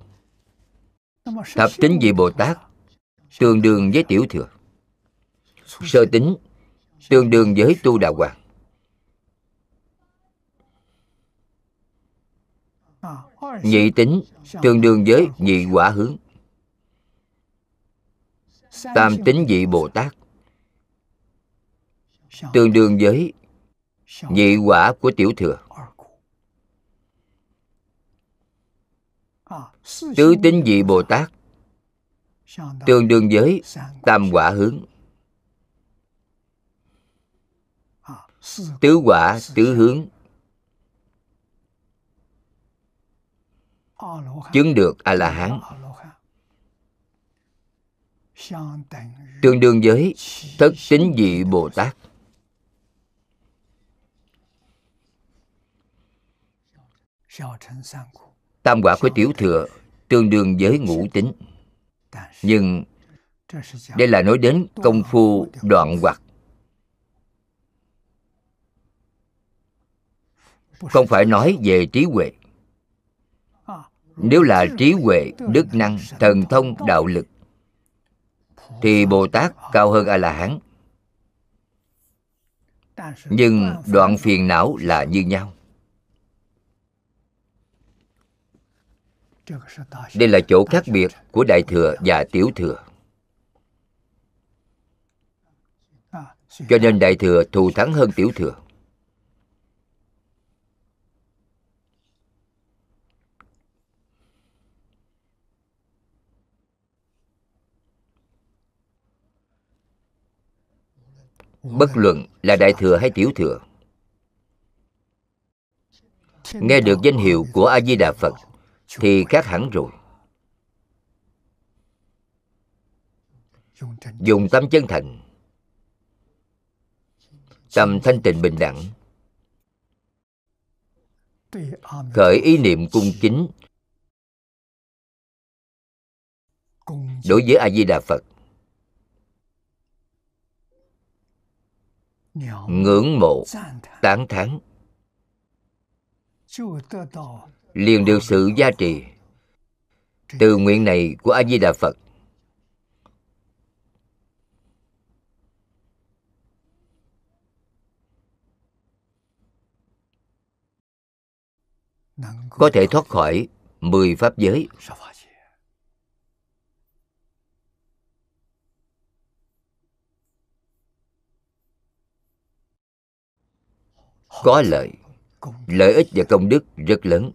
Thập tính vị Bồ Tát? Tương đương với tiểu thừa. Sơ tính, tương đương với tu đà hoàng. Nhị tính, tương đương với nhị quả hướng. Tam tính vị Bồ Tát. Tương đương với nhị quả của tiểu thừa. Tứ tính vị bồ tát tương đương với tam quả hướng. Tứ quả, tứ hướng. Chứng được a la hán tương đương với thất tính vị bồ tát tam quả của tiểu thừa tương đương với ngũ tính nhưng đây là nói đến công phu đoạn hoặc không phải nói về trí huệ. Nếu là trí huệ, đức năng, thần thông, đạo lực, thì bồ tát cao hơn a la hán nhưng đoạn phiền não là như nhau. Đây là chỗ khác biệt của đại thừa và tiểu thừa. Cho nên đại thừa thù thắng hơn tiểu thừa. Bất luận là đại thừa hay tiểu thừa nghe được danh hiệu của a di đà phật thì khác hẳn rồi. Dùng tâm chân thành, tâm thanh tịnh bình đẳng, khởi ý niệm cung kính. Đối với a di đà phật, ngưỡng mộ, tán thán liền được sự gia trì từ nguyện này của a di đà phật. Có thể thoát khỏi mười pháp giới. Có lợi lợi ích và công đức rất lớn.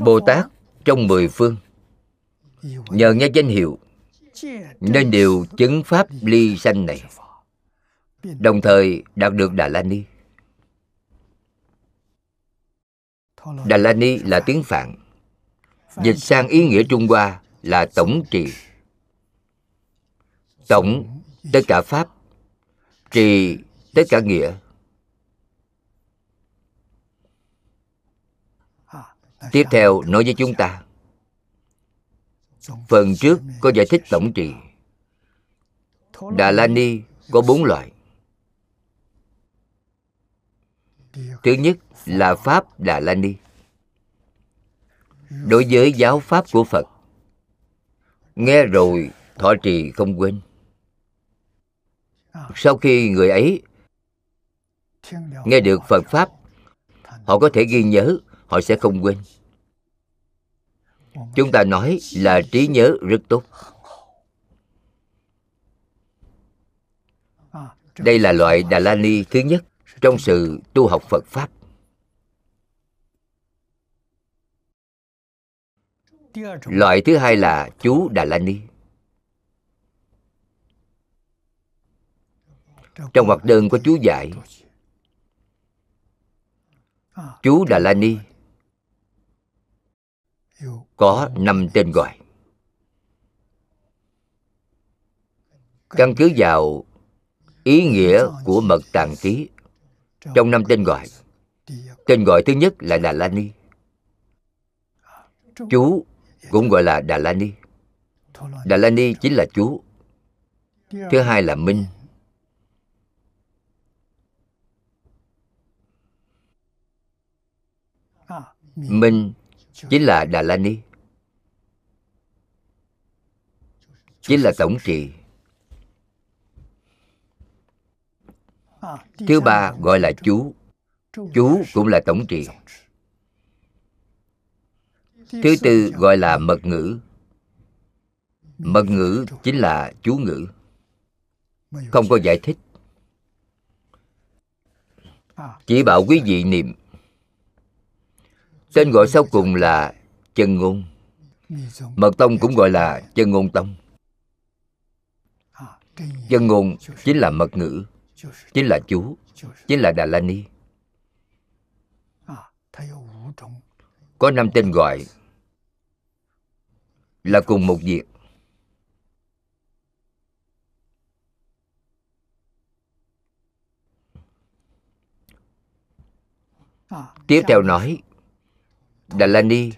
Bồ tát trong mười phương. Nhờ nghe danh hiệu nên đều chứng pháp ly sanh này. đồng thời đạt được đà la ni. Đà la ni là tiếng phạn. Dịch sang ý nghĩa trung hoa là tổng trì. Tổng tất cả pháp, trì tất cả nghĩa. Tiếp theo nói với chúng ta, phần trước có giải thích tổng trì. Đà la ni có bốn loại. Thứ nhất là pháp đà la ni. Đối với giáo pháp của phật, nghe rồi thọ trì không quên. À. sau khi người ấy nghe được phật pháp, họ có thể ghi nhớ, họ sẽ không quên. Chúng ta nói là trí nhớ rất tốt. Đây là loại đà la ni thứ nhất trong sự tu học phật pháp. Loại thứ hai là chú đà la ni trong hoạt đơn có chú giải chú đà la ni có năm tên gọi. Căn cứ vào ý nghĩa của mật tàng ký trong năm tên gọi tên gọi thứ nhất là đà la ni chú cũng gọi là đà la ni đà la ni chính là chú. Thứ hai là minh. Minh chính là đà la ni chính là tổng trị thứ ba gọi là chú. Chú cũng là tổng trị thứ tư gọi là mật ngữ. Mật ngữ chính là chú ngữ. Không có giải thích. Chỉ bảo quý vị niệm tên gọi sau cùng là chân ngôn. Mật tông cũng gọi là chân ngôn tông. Chân ngôn chính là mật ngữ, chính là chú, chính là đà la ni. Có năm tên gọi là cùng một việc. Tiếp theo nói Dalani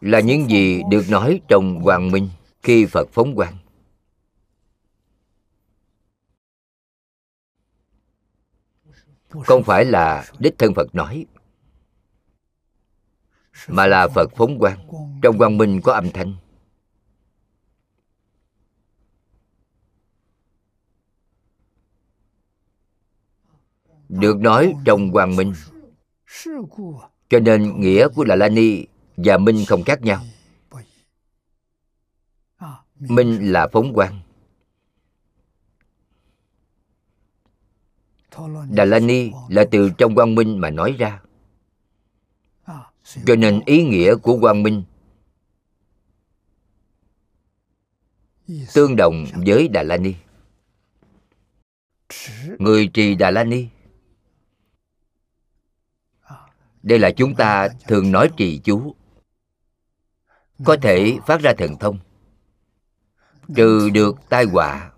là những gì được nói trong hoàng minh khi phật phóng quang. Không phải là đích thân phật nói, mà là phật phóng quang trong quang minh có âm thanh. Được nói trong quang minh cho nên nghĩa của là la ni và minh không khác nhau. Minh là phóng quang đà la ni là từ trong quang minh mà nói ra. Cho nên ý nghĩa của quang minh tương đồng với đà la ni người trì đà la ni đây là chúng ta thường nói trì chú. Có thể phát ra thần thông. Trừ được tai họa.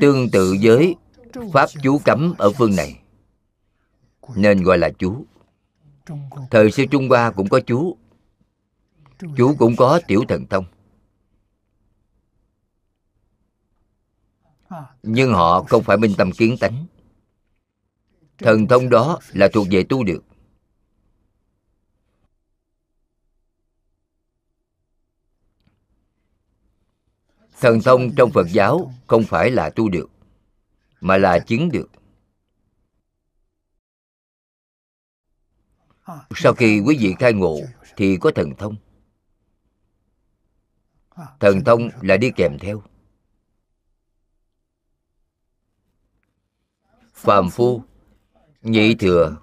Tương tự với pháp chú cấm ở phương này. Nên gọi là chú. Thời xưa trung hoa cũng có chú. Chú cũng có tiểu thần thông. Nhưng họ không phải minh tâm kiến tánh thần thông đó là thuộc về tu được. Thần thông trong phật giáo không phải là tu được, mà là chứng được. Sau khi quý vị khai ngộ thì có thần thông. Thần thông là đi kèm theo. Phàm phu nhị thừa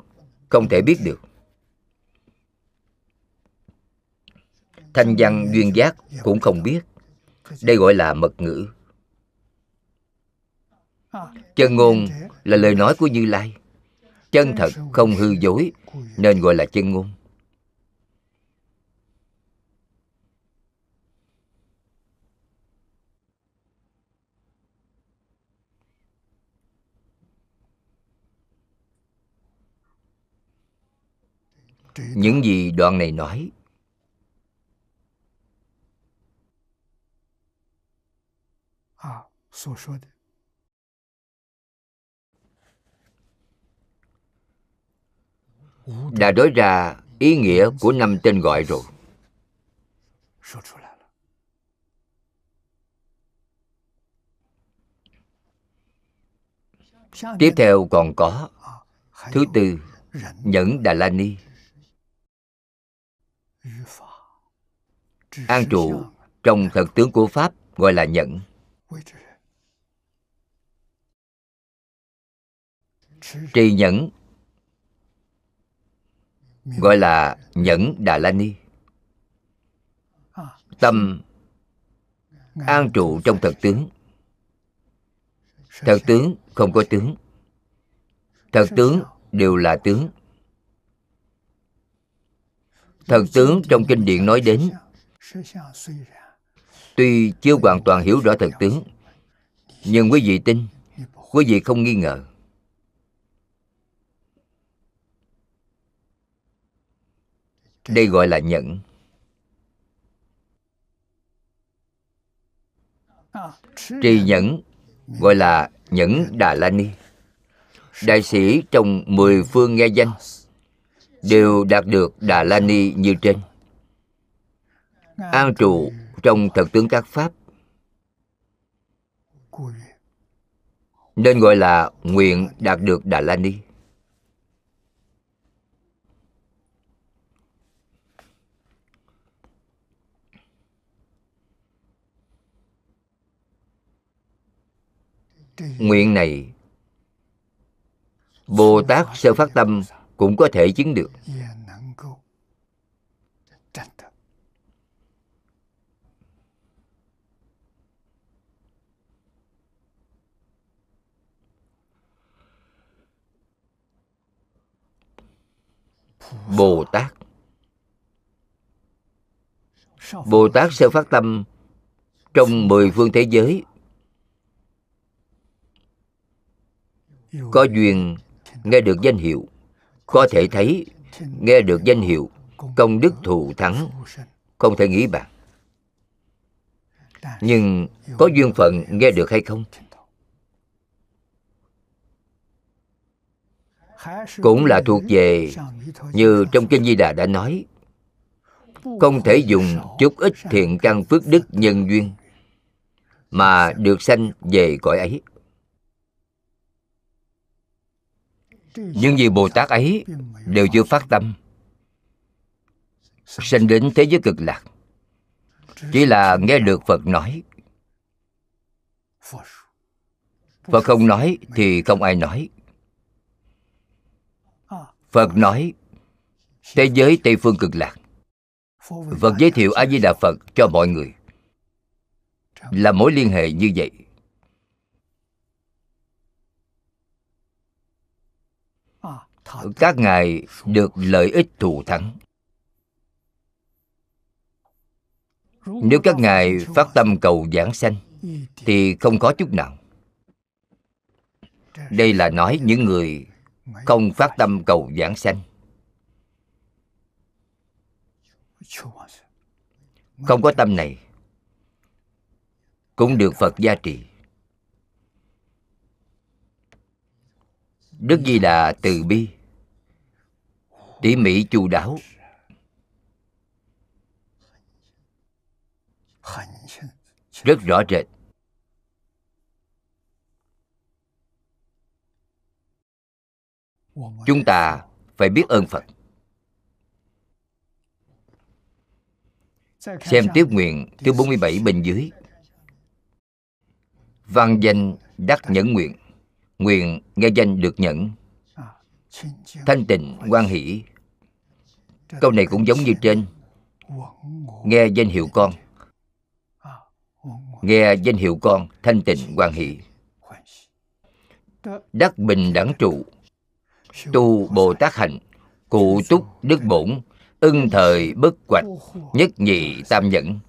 không thể biết được. Thanh văn duyên giác cũng không biết. Đây gọi là mật ngữ. Chân ngôn là lời nói của như lai. Chân thật không hư dối nên gọi là chân ngôn những gì đoạn này nói. Đã nói ra ý nghĩa của năm tên gọi rồi. Tiếp theo còn có thứ tư nhẫn đà la ni an trụ trong thật tướng của pháp gọi là nhẫn. Trì nhẫn gọi là nhẫn đà la ni. Tâm an trụ trong thật tướng. Thật tướng không có tướng. Thật tướng đều là tướng. Thần tướng trong kinh điển nói đến. Tuy chưa hoàn toàn hiểu rõ thần tướng, Nhưng quý vị tin, Quý vị không nghi ngờ. Đây gọi là nhẫn. Trì nhẫn gọi là nhẫn Đà La Ni. Đại sĩ trong mười phương nghe danh đều đạt được đà la ni như trên. An trụ trong thật tướng các pháp, nên gọi là nguyện đạt được đà la ni nguyện này, bồ tát sơ phát tâm cũng có thể chứng được. Bồ tát bồ tát sẽ phát tâm trong mười phương thế giới. Có duyên nghe được danh hiệu có thể thấy, nghe được danh hiệu công đức thù thắng, không thể nghĩ bạn nhưng có duyên phận nghe được hay không? Cũng là thuộc về như trong kinh di đà đã nói. Không thể dùng chút ít thiện căn phước đức nhân duyên mà được sanh về cõi ấy. Nhưng vì bồ tát ấy đều chưa phát tâm sanh đến thế giới cực lạc. Chỉ là nghe được phật nói. Phật không nói thì không ai nói. Phật nói, thế giới tây phương cực lạc. Phật giới thiệu a di đà phật cho mọi người. Là mối liên hệ như vậy. Các ngài được lợi ích thù thắng. Nếu các ngài phát tâm cầu giảng sanh, thì không có chút nào. Đây là nói những người không phát tâm cầu giảng sanh. Không có tâm này, cũng được phật gia trì. Đức di đà từ bi. Tỉ mỉ chu đáo. Rất rõ rệt. Chúng ta phải biết ơn phật. Xem tiếp nguyện thứ 47 bên dưới. Văn danh đắc nhẫn nguyện nguyện nghe danh được nhẫn thanh tịnh quan hỷ. Câu này cũng giống như trên. Nghe danh hiệu con. Nghe danh hiệu con, thanh tịnh quan hỷ. Đắc bình đẳng trụ. Tu bồ tát hạnh, cụ túc đức bổn, ưng thời bất quạch, nhất nhị tam nhẫn.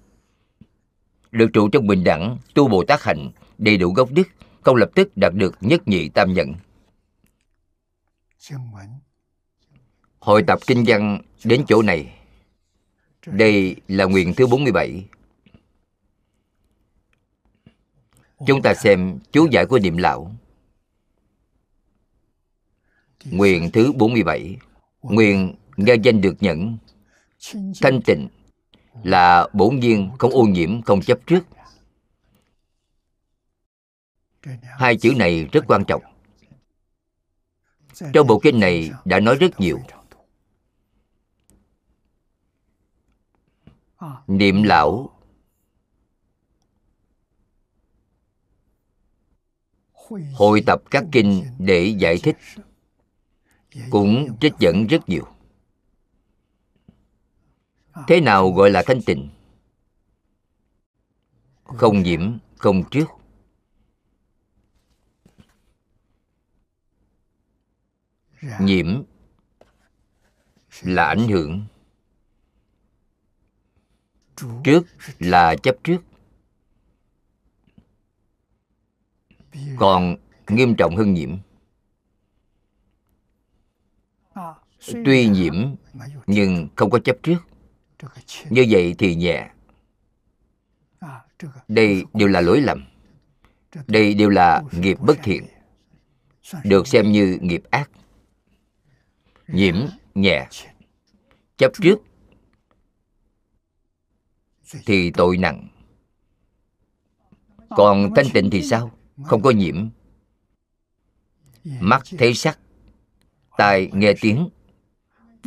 Được trụ trong bình đẳng, tu bồ tát hạnh, đầy đủ gốc đức không lập tức đạt được nhất nhị tam nhẫn Hội tập kinh văn đến chỗ này. Đây là nguyện thứ 47 Chúng ta xem chú giải của niệm lão. Nguyện thứ 47 Nguyện nghe danh được nhẫn Thanh tịnh Là bổn nhiên không ô nhiễm, không chấp trước. Hai chữ này rất quan trọng. Trong bộ kinh này đã nói rất nhiều. Niệm lão. Hội tập các kinh để giải thích. Cũng trích dẫn rất nhiều. Thế nào gọi là thanh tịnh? Không nhiễm, không trước. Nhiễm là ảnh hưởng. Trước là chấp trước. Còn nghiêm trọng hơn nhiễm. Tuy nhiễm nhưng không có chấp trước. Như vậy thì nhẹ. Đây đều là lỗi lầm. Đây đều là nghiệp bất thiện. được xem như nghiệp ác nhiễm nhẹ. Chấp trước thì tội nặng. Còn thanh tịnh thì sao? Không có nhiễm. Mắt thấy sắc, tai nghe tiếng,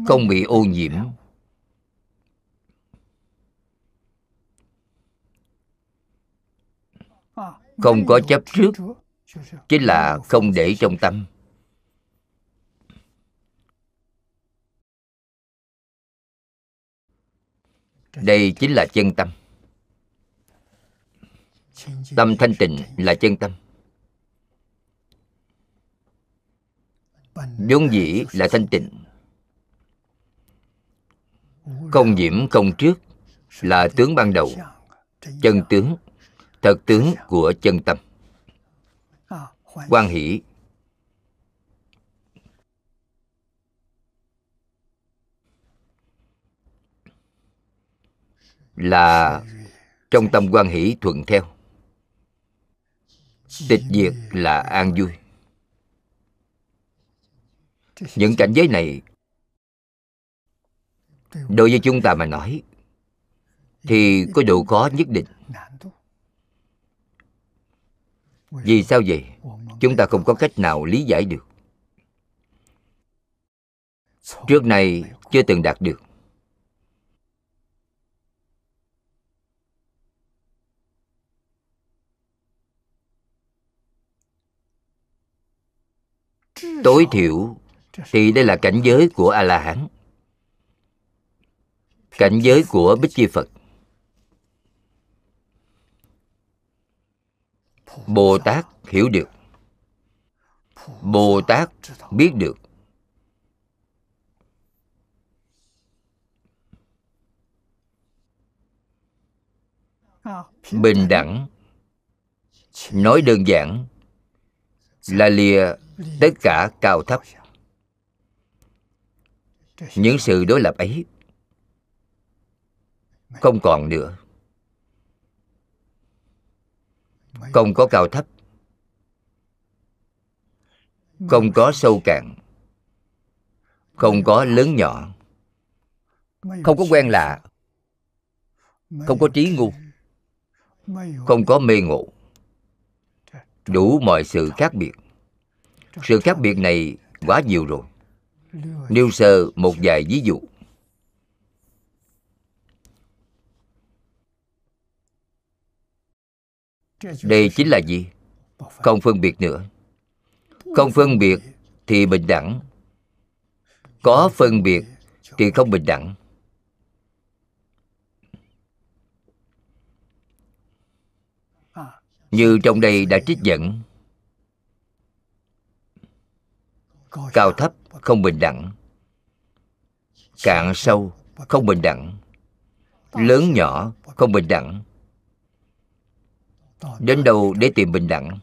không bị ô nhiễm. Không có chấp trước, chính là không để trong tâm. Đây chính là chân tâm. Tâm thanh tịnh là chân tâm. Vốn dĩ là thanh tịnh. Không nhiễm, không trước là tướng ban đầu, chân tướng, thật tướng của chân tâm. Quan hỷ là trong tâm quan hỷ thuận theo. Tịch diệt là an vui. Những cảnh giới này đối với chúng ta mà nói thì có độ khó nhất định. Vì sao vậy? Chúng ta không có cách nào lý giải được. Trước này chưa từng đạt được. Tối thiểu thì đây là cảnh giới của a la hán cảnh giới của bích chi phật. Bồ tát hiểu được. Bồ tát biết được. Bình đẳng, nói đơn giản, là lìa tất cả cao thấp. Những sự đối lập ấy không còn nữa. Không có cao thấp. Không có sâu cạn. Không có lớn nhỏ. Không có quen lạ. Không có trí ngu. Không có mê ngộ. Đủ mọi sự khác biệt sự khác biệt này quá nhiều rồi. Nêu sơ một vài ví dụ. Đây chính là gì? Không phân biệt nữa. Không phân biệt thì bình đẳng. Có phân biệt thì không bình đẳng. Như trong đây đã trích dẫn cao thấp, không bình đẳng. Cạn sâu, không bình đẳng. Lớn nhỏ, không bình đẳng. Đến đâu để tìm bình đẳng?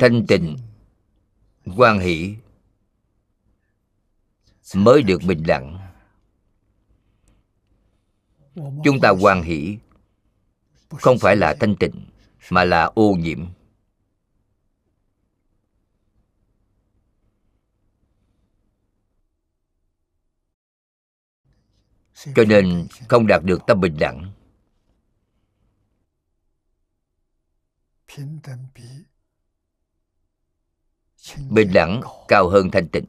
Thanh tịnh quan hỷ, mới được bình đẳng chúng ta quan hỷ. Không phải là thanh tịnh, mà là ô nhiễm. Cho nên không đạt được tâm bình đẳng. Bình đẳng cao hơn thanh tịnh.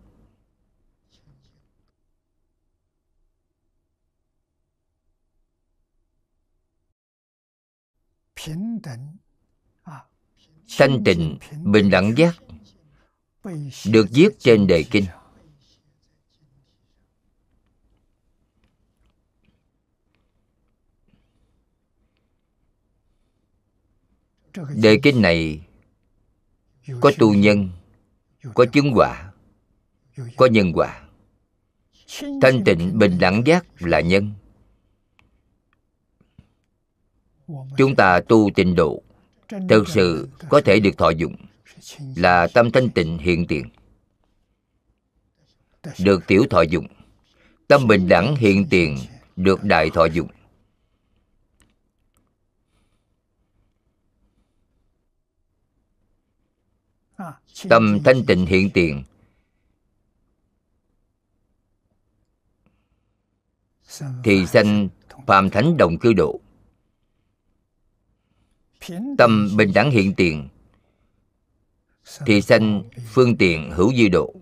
Ờ. thanh tịnh bình đẳng giác được viết trên đề kinh. Đề kinh này có tu nhân, có chứng quả, có nhân quả. Thanh tịnh, bình đẳng giác là nhân chúng ta tu tịnh độ thực sự có thể được thọ dụng là tâm thanh tịnh hiện tiền. Được tiểu thọ dụng, tâm bình đẳng hiện tiền được đại thọ dụng. Tâm thanh tịnh hiện tiền thì sanh phàm thánh đồng cư độ tâm bình đẳng hiện tiền, thì sanh phương tiện hữu dư độ.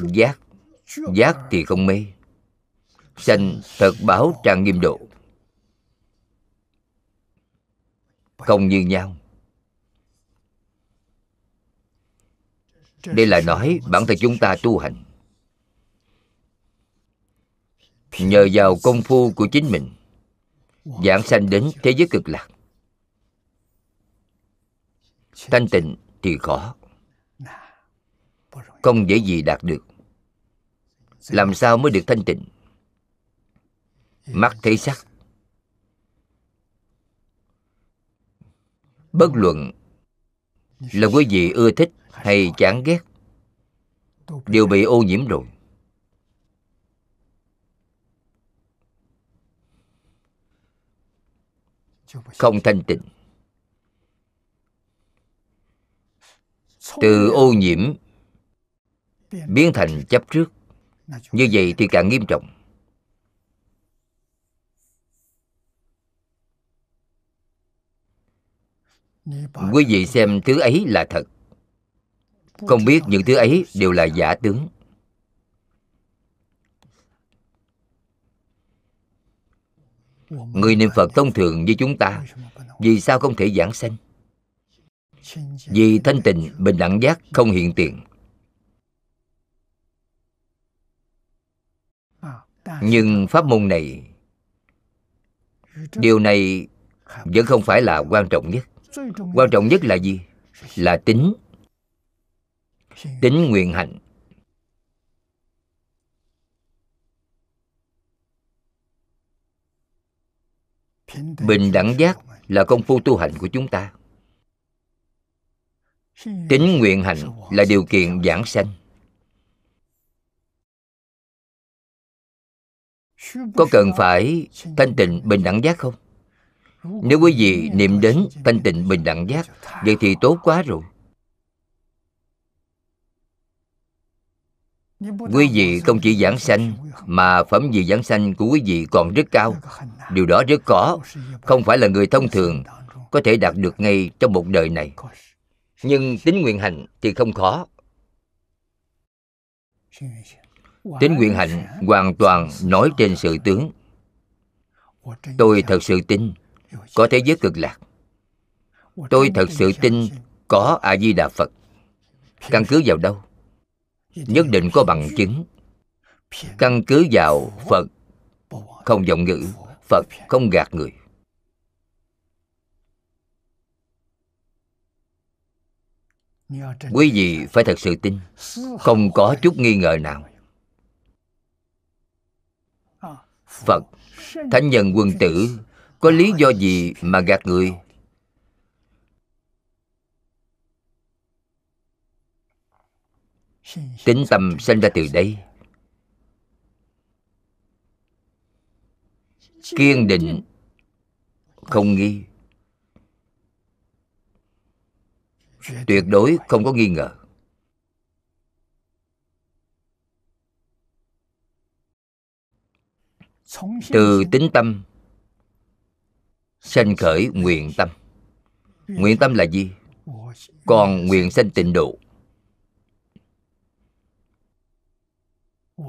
Giác giác thì không mê. Sanh thật báo trang nghiêm độ. Không như nhau. Đây là nói bản thân chúng ta tu hành. Nhờ vào công phu của chính mình, giảng sanh đến thế giới cực lạc thanh tịnh thì khó. Không dễ gì đạt được. Làm sao mới được thanh tịnh? Mắt thấy sắc. Bất luận là quý vị ưa thích hay chán ghét, đều bị ô nhiễm rồi. Không thanh tịnh. Từ ô nhiễm biến thành chấp trước. Như vậy thì càng nghiêm trọng. Quý vị xem thứ ấy là thật. Không biết những thứ ấy đều là giả tướng. Người niệm phật thông thường như chúng ta, vì sao không thể giảng sanh? Vì thanh tịnh, bình đẳng giác, không hiện tiền. Nhưng pháp môn này, điều này vẫn không phải là quan trọng nhất. Quan trọng nhất là gì? Là tính. Tính nguyện hạnh. Bình đẳng giác là công phu tu hành của chúng ta tính nguyện hạnh là điều kiện giảng sanh. Có cần phải thanh tịnh bình đẳng giác không? Nếu quý vị niệm đến thanh tịnh bình đẳng giác, vậy thì tốt quá rồi. Quý vị không chỉ giảng sanh, mà phẩm vị giảng sanh của quý vị còn rất cao. Điều đó rất khó, không phải là người thông thường có thể đạt được ngay trong một đời này nhưng tính nguyện hạnh thì không khó. Tính nguyện hạnh hoàn toàn nói trên sự tướng. Tôi thật sự tin, có thế giới cực lạc. Tôi thật sự tin có a di đà phật. Căn cứ vào đâu? Nhất định có bằng chứng. Căn cứ vào phật. Không vọng ngữ, phật không gạt người. Quý vị phải thật sự tin, không có chút nghi ngờ nào. Phật, thánh nhân quân tử, có lý do gì mà gạt người? Tính tâm sinh ra từ đây. Kiên định, không nghi. Tuyệt đối không có nghi ngờ. Từ tính tâm, sanh khởi nguyện tâm. Nguyện tâm là gì? Còn nguyện sanh tịnh độ.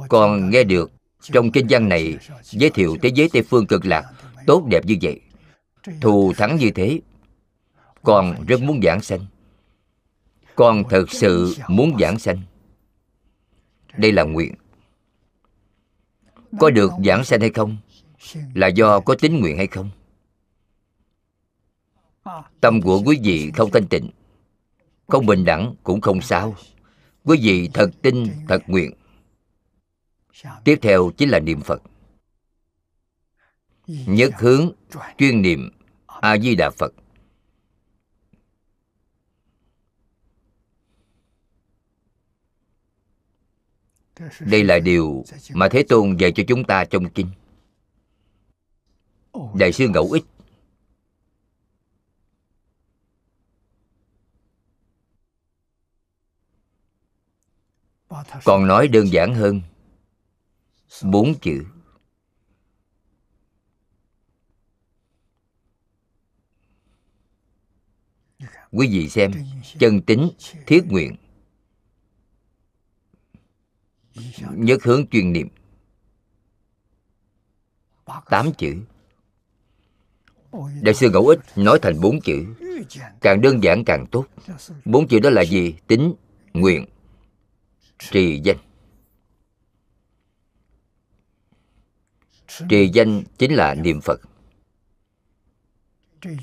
Còn nghe được trong kinh văn này giới thiệu thế giới tây phương cực lạc, tốt đẹp như vậy, thù thắng như thế, còn rất muốn giảng sanh con thật sự muốn giảng sanh. Đây là nguyện. Có được giảng sanh hay không? Là do có tính nguyện hay không? Tâm của quý vị không thanh tịnh, không bình đẳng cũng không sao. Quý vị thật tin, thật nguyện. Tiếp theo chính là niệm phật. Nhất hướng chuyên niệm a di đà phật. Đây là điều mà thế tôn dạy cho chúng ta trong kinh. Đại sư ngẫu ích. Còn nói đơn giản hơn, bốn chữ. Quý vị xem, chân tính, thiết nguyện nhất hướng chuyên niệm. Tám chữ. Đại sư ngẫu ích nói thành bốn chữ. Càng đơn giản càng tốt. Bốn chữ đó là gì? Tính, nguyện, trì danh. Trì danh chính là niệm phật.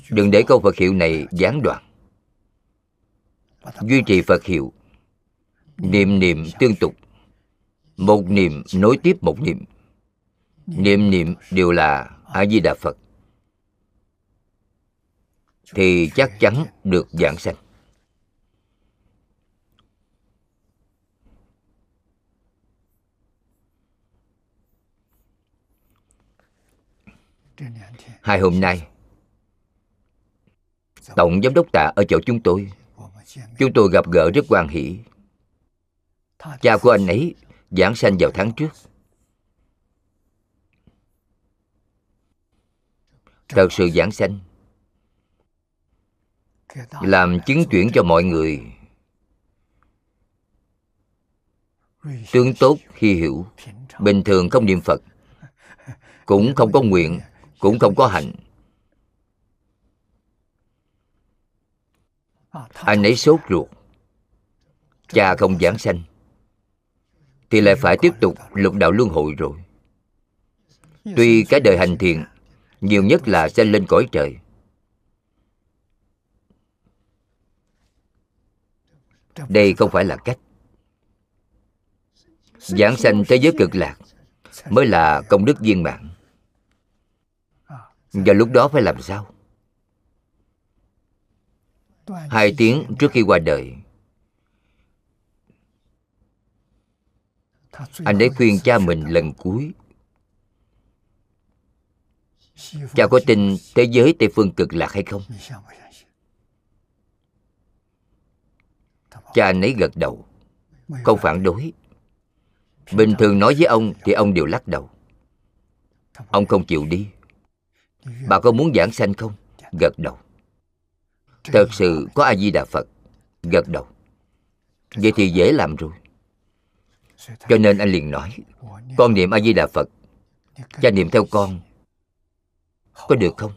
Đừng để câu phật hiệu này gián đoạn. Duy trì phật hiệu, niệm niệm tương tục một niệm nối tiếp một niệm. Niệm. Niệm đều là a di đà phật. Thì chắc chắn được giảng sanh. Hai hôm nay tổng giám đốc tạ ở chỗ chúng tôi. Chúng tôi gặp gỡ rất quan hỷ. Cha của anh ấy giảng sanh vào tháng trước. Thật sự giảng sanh, làm chứng chuyển cho mọi người tướng tốt khi hiểu bình thường không niệm phật, cũng không có nguyện, cũng không có hạnh. Anh ấy sốt ruột, cha không giảng sanh thì lại phải tiếp tục lục đạo luân hồi rồi. Tuy cái đời hành thiện nhiều nhất là sanh lên cõi trời. Đây không phải là cách. Giảng sanh thế giới cực lạc mới là công đức viên mãn. Và lúc đó phải làm sao? Hai tiếng trước khi qua đời anh ấy khuyên cha mình lần cuối. Cha có tin thế giới tây phương cực lạc hay không? Cha anh ấy gật đầu. Không phản đối. Bình thường nói với ông thì ông đều lắc đầu. Ông không chịu đi. Bà có muốn giảng sanh không? Gật đầu. Thật sự có a di đà phật. Gật đầu. Vậy thì dễ làm rồi cho nên anh liền nói, con niệm a di đà phật cha niệm theo con, có được không?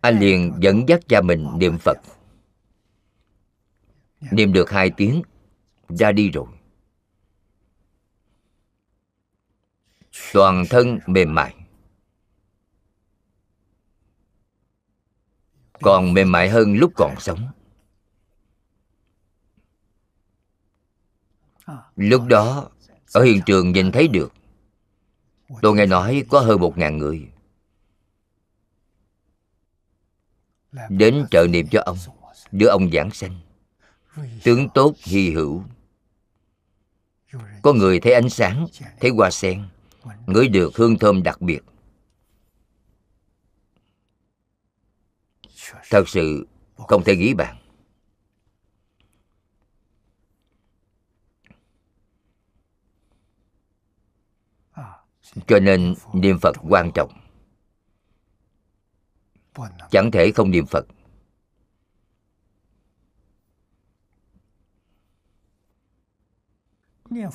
Anh liền dẫn dắt cha mình niệm phật. Niệm được hai tiếng, ra đi rồi. Toàn thân mềm mại. Còn mềm mại hơn lúc còn sống. Lúc đó, ở hiện trường nhìn thấy được. Tôi nghe nói có hơn một ngàn người. Đến trợ niệm cho ông, đưa ông giảng sanh. Tướng tốt, hy hữu. Có người thấy ánh sáng, thấy hoa sen, ngửi được hương thơm đặc biệt. Thật sự không thể nghĩ bàn. Cho nên niệm phật quan trọng. Chẳng thể không niệm phật.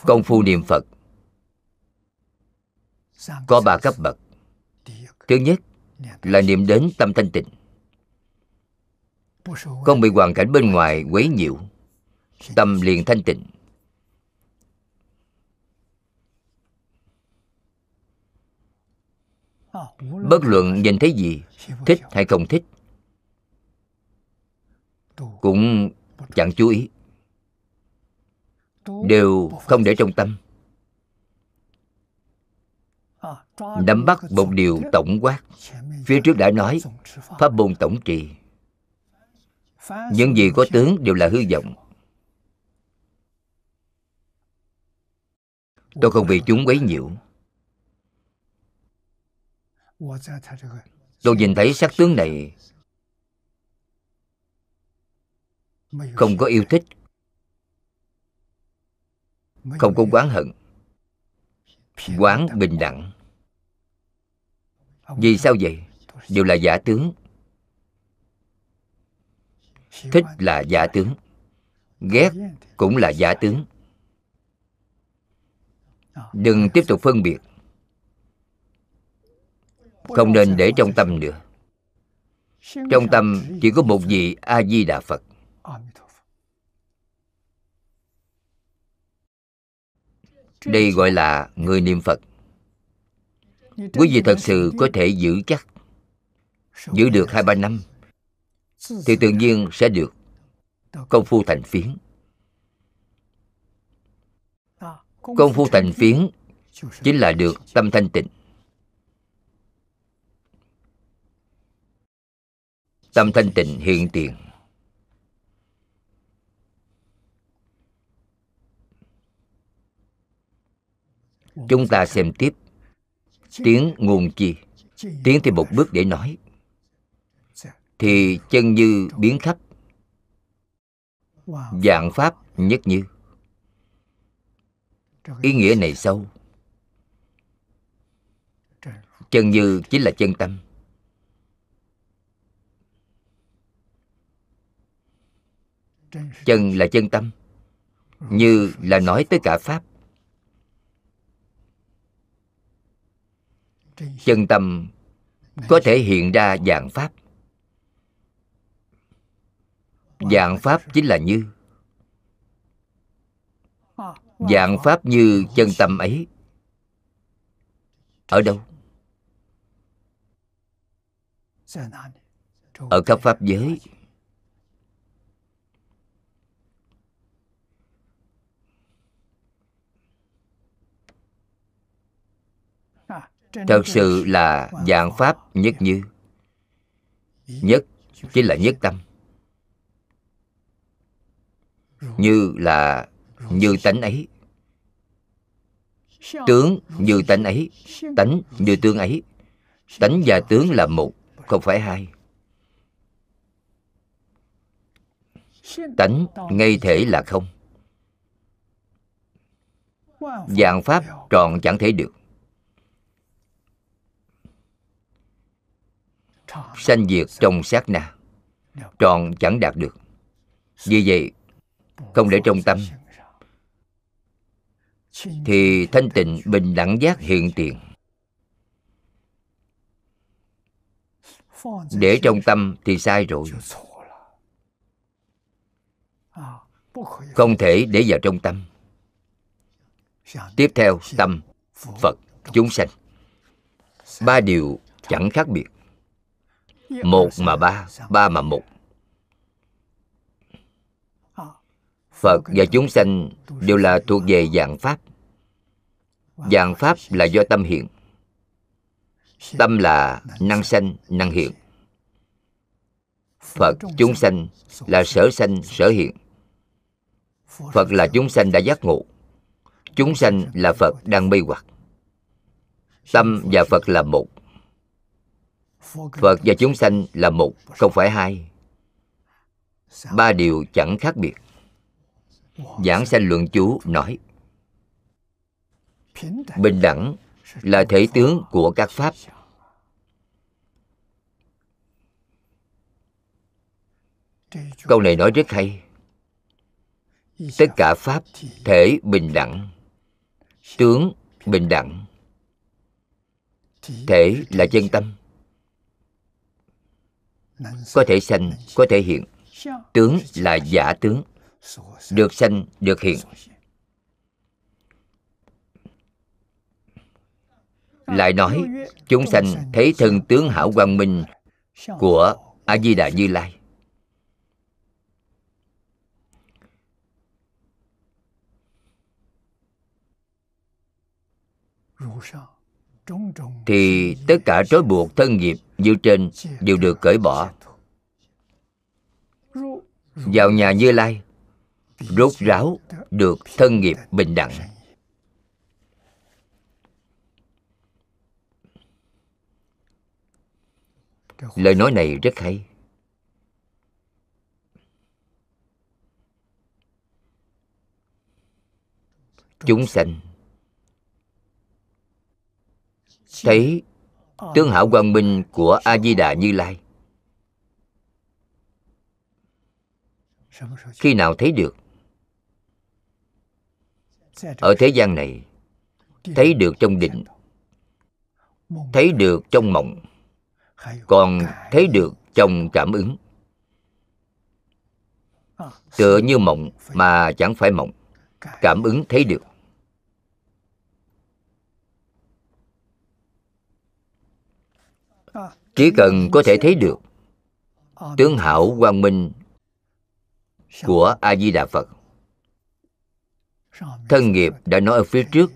Công phu niệm phật. Có ba cấp bậc. Thứ nhất là niệm đến tâm thanh tịnh. Không bị hoàn cảnh bên ngoài quấy nhiễu, tâm liền thanh tịnh. Bất luận nhìn thấy gì, thích hay không thích, cũng chẳng chú ý. Đều không để trong tâm. Nắm bắt một điều tổng quát, phía trước đã nói, pháp môn tổng trì. Những gì có tướng đều là hư vọng. Tôi không bị chúng quấy nhiễu tôi nhìn thấy sắc tướng này. Không có yêu thích. Không có oán hận. Quán bình đẳng. Vì sao vậy? đều là giả tướng. Thích là giả tướng. Ghét cũng là giả tướng. Đừng tiếp tục phân biệt không nên để trong tâm nữa. Trong tâm chỉ có một vị a di đà phật. Đây gọi là người niệm phật. Quý vị thật sự có thể giữ chắc, giữ được hai ba năm, thì tự nhiên sẽ được công phu thành phiến. Công phu thành phiến chính là được tâm thanh tịnh. Tâm thanh tịnh hiện tiền. Chúng ta xem tiếp tiếng nguồn chi. Tiến thêm một bước để nói. Thì chân như biến khắp. Dạng pháp nhất như. Ý nghĩa này sâu. Chân như chính là chân tâm. Chân là chân tâm, như là nói tới cả pháp. Chân tâm có thể hiện ra dạng pháp. Dạng pháp chính là như. Dạng pháp như chân tâm ấy. Ở đâu? Ở các pháp giới. Thật sự là dạng pháp nhất như. Nhất chính là nhất tâm. Như là như tánh ấy. Tướng như tánh ấy tánh như tướng ấy. Tánh và tướng là một không phải hai. Tánh ngay thể là không. dạng pháp tròn chẳng thể được sanh diệt trong sát na. Tròn chẳng đạt được. Vì vậy, không để trong tâm. Thì thanh tịnh bình đẳng giác hiện tiền. Để trong tâm thì sai rồi. Không thể để vào trong tâm. Tiếp theo, tâm, phật, chúng sanh. Ba điều chẳng khác biệt một mà ba ba mà một. Phật và chúng sanh đều là thuộc về dạng pháp. Dạng pháp là do tâm hiện. Tâm là năng sanh, năng hiện. Phật, chúng sanh là sở sanh, sở hiện. Phật là chúng sanh đã giác ngộ. Chúng sanh là phật đang mê hoặc. Tâm và phật là một phật và chúng sanh là một, không phải hai. Ba điều chẳng khác biệt. Giảng sanh luận chú nói, bình đẳng là thể tướng của các pháp. Câu này nói rất hay. Tất cả pháp, thể bình đẳng, tướng bình đẳng. Thể là chân tâm có thể sanh, có thể hiện. Tướng là giả tướng. Được sanh, được hiện. Lại nói, chúng sanh thấy thân tướng hảo quang minh của a di đà như lai. Thì tất cả trói buộc thân nghiệp như trên đều được cởi bỏ. Vào nhà như lai, rốt ráo được thân nghiệp bình đẳng. Lời nói này rất hay. Chúng sanh thấy Ờ. tướng hảo quang minh của a di đà như lai. Khi nào thấy được? Ở thế gian này, thấy được trong định, thấy được trong mộng, còn thấy được trong cảm ứng. Tựa như mộng mà chẳng phải mộng, cảm ứng thấy được. Chỉ cần có thể thấy được tướng hảo quang minh của a di đà phật. Thân nghiệp đã nói ở phía trước.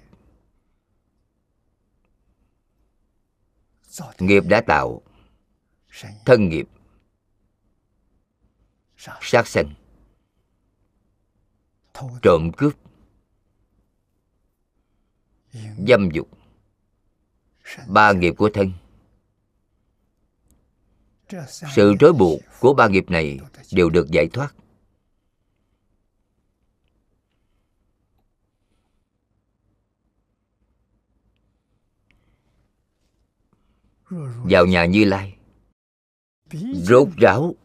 Nghiệp đã tạo. Thân nghiệp. Sát sanh. Trộm cướp. Dâm dục. Ba nghiệp của thân sự trói buộc của ba nghiệp này đều được giải thoát. Vào nhà như lai, rốt ráo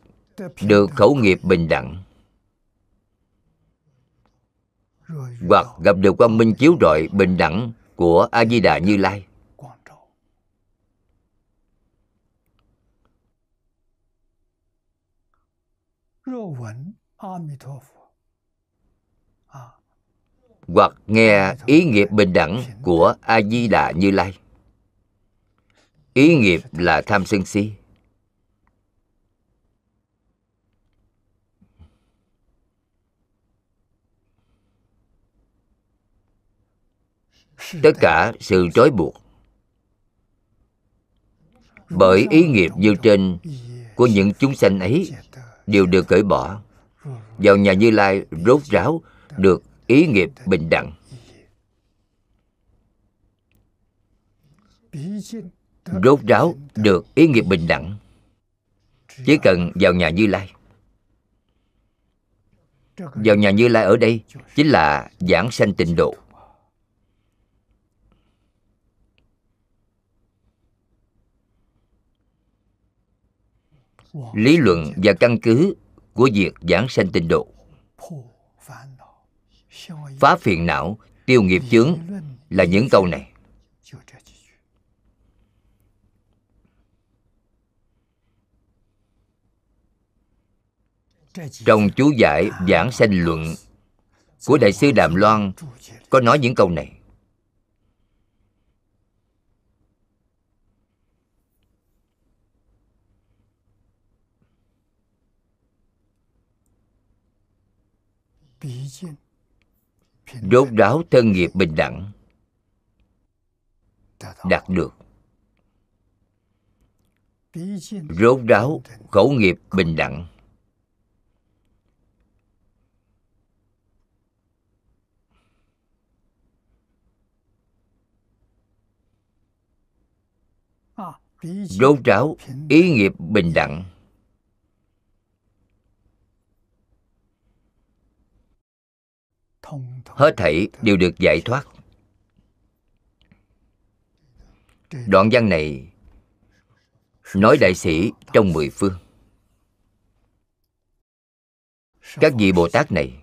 được khẩu nghiệp bình đẳng. Hoặc gặp được quang minh chiếu rọi bình đẳng của a di đà như lai. Hoặc nghe ý nghiệp bình đẳng của a di đà như lai. Ý nghiệp là tham sân si. Tất cả sự trói buộc. Bởi ý nghiệp như trên của những chúng sanh ấy đều được cởi bỏ. Vào nhà như lai, rốt ráo được ý nghiệp bình đẳng. Rốt ráo được ý nghiệp bình đẳng. Chỉ cần vào nhà như lai. Vào nhà như lai ở đây chính là giảng sanh tịnh độ. Lý luận và căn cứ của việc giảng sanh tịnh độ. Phá phiền não, tiêu nghiệp chướng là những câu này. Trong chú giải giảng sanh luận của đại sư đàm loan có nói những câu này. Rốt ráo thân nghiệp bình đẳng. Đạt được. Rốt ráo khẩu nghiệp bình đẳng. Rốt ráo ý nghiệp bình đẳng hết thảy đều được giải thoát. đoạn văn này nói đại sĩ trong mười phương. các vị bồ tát này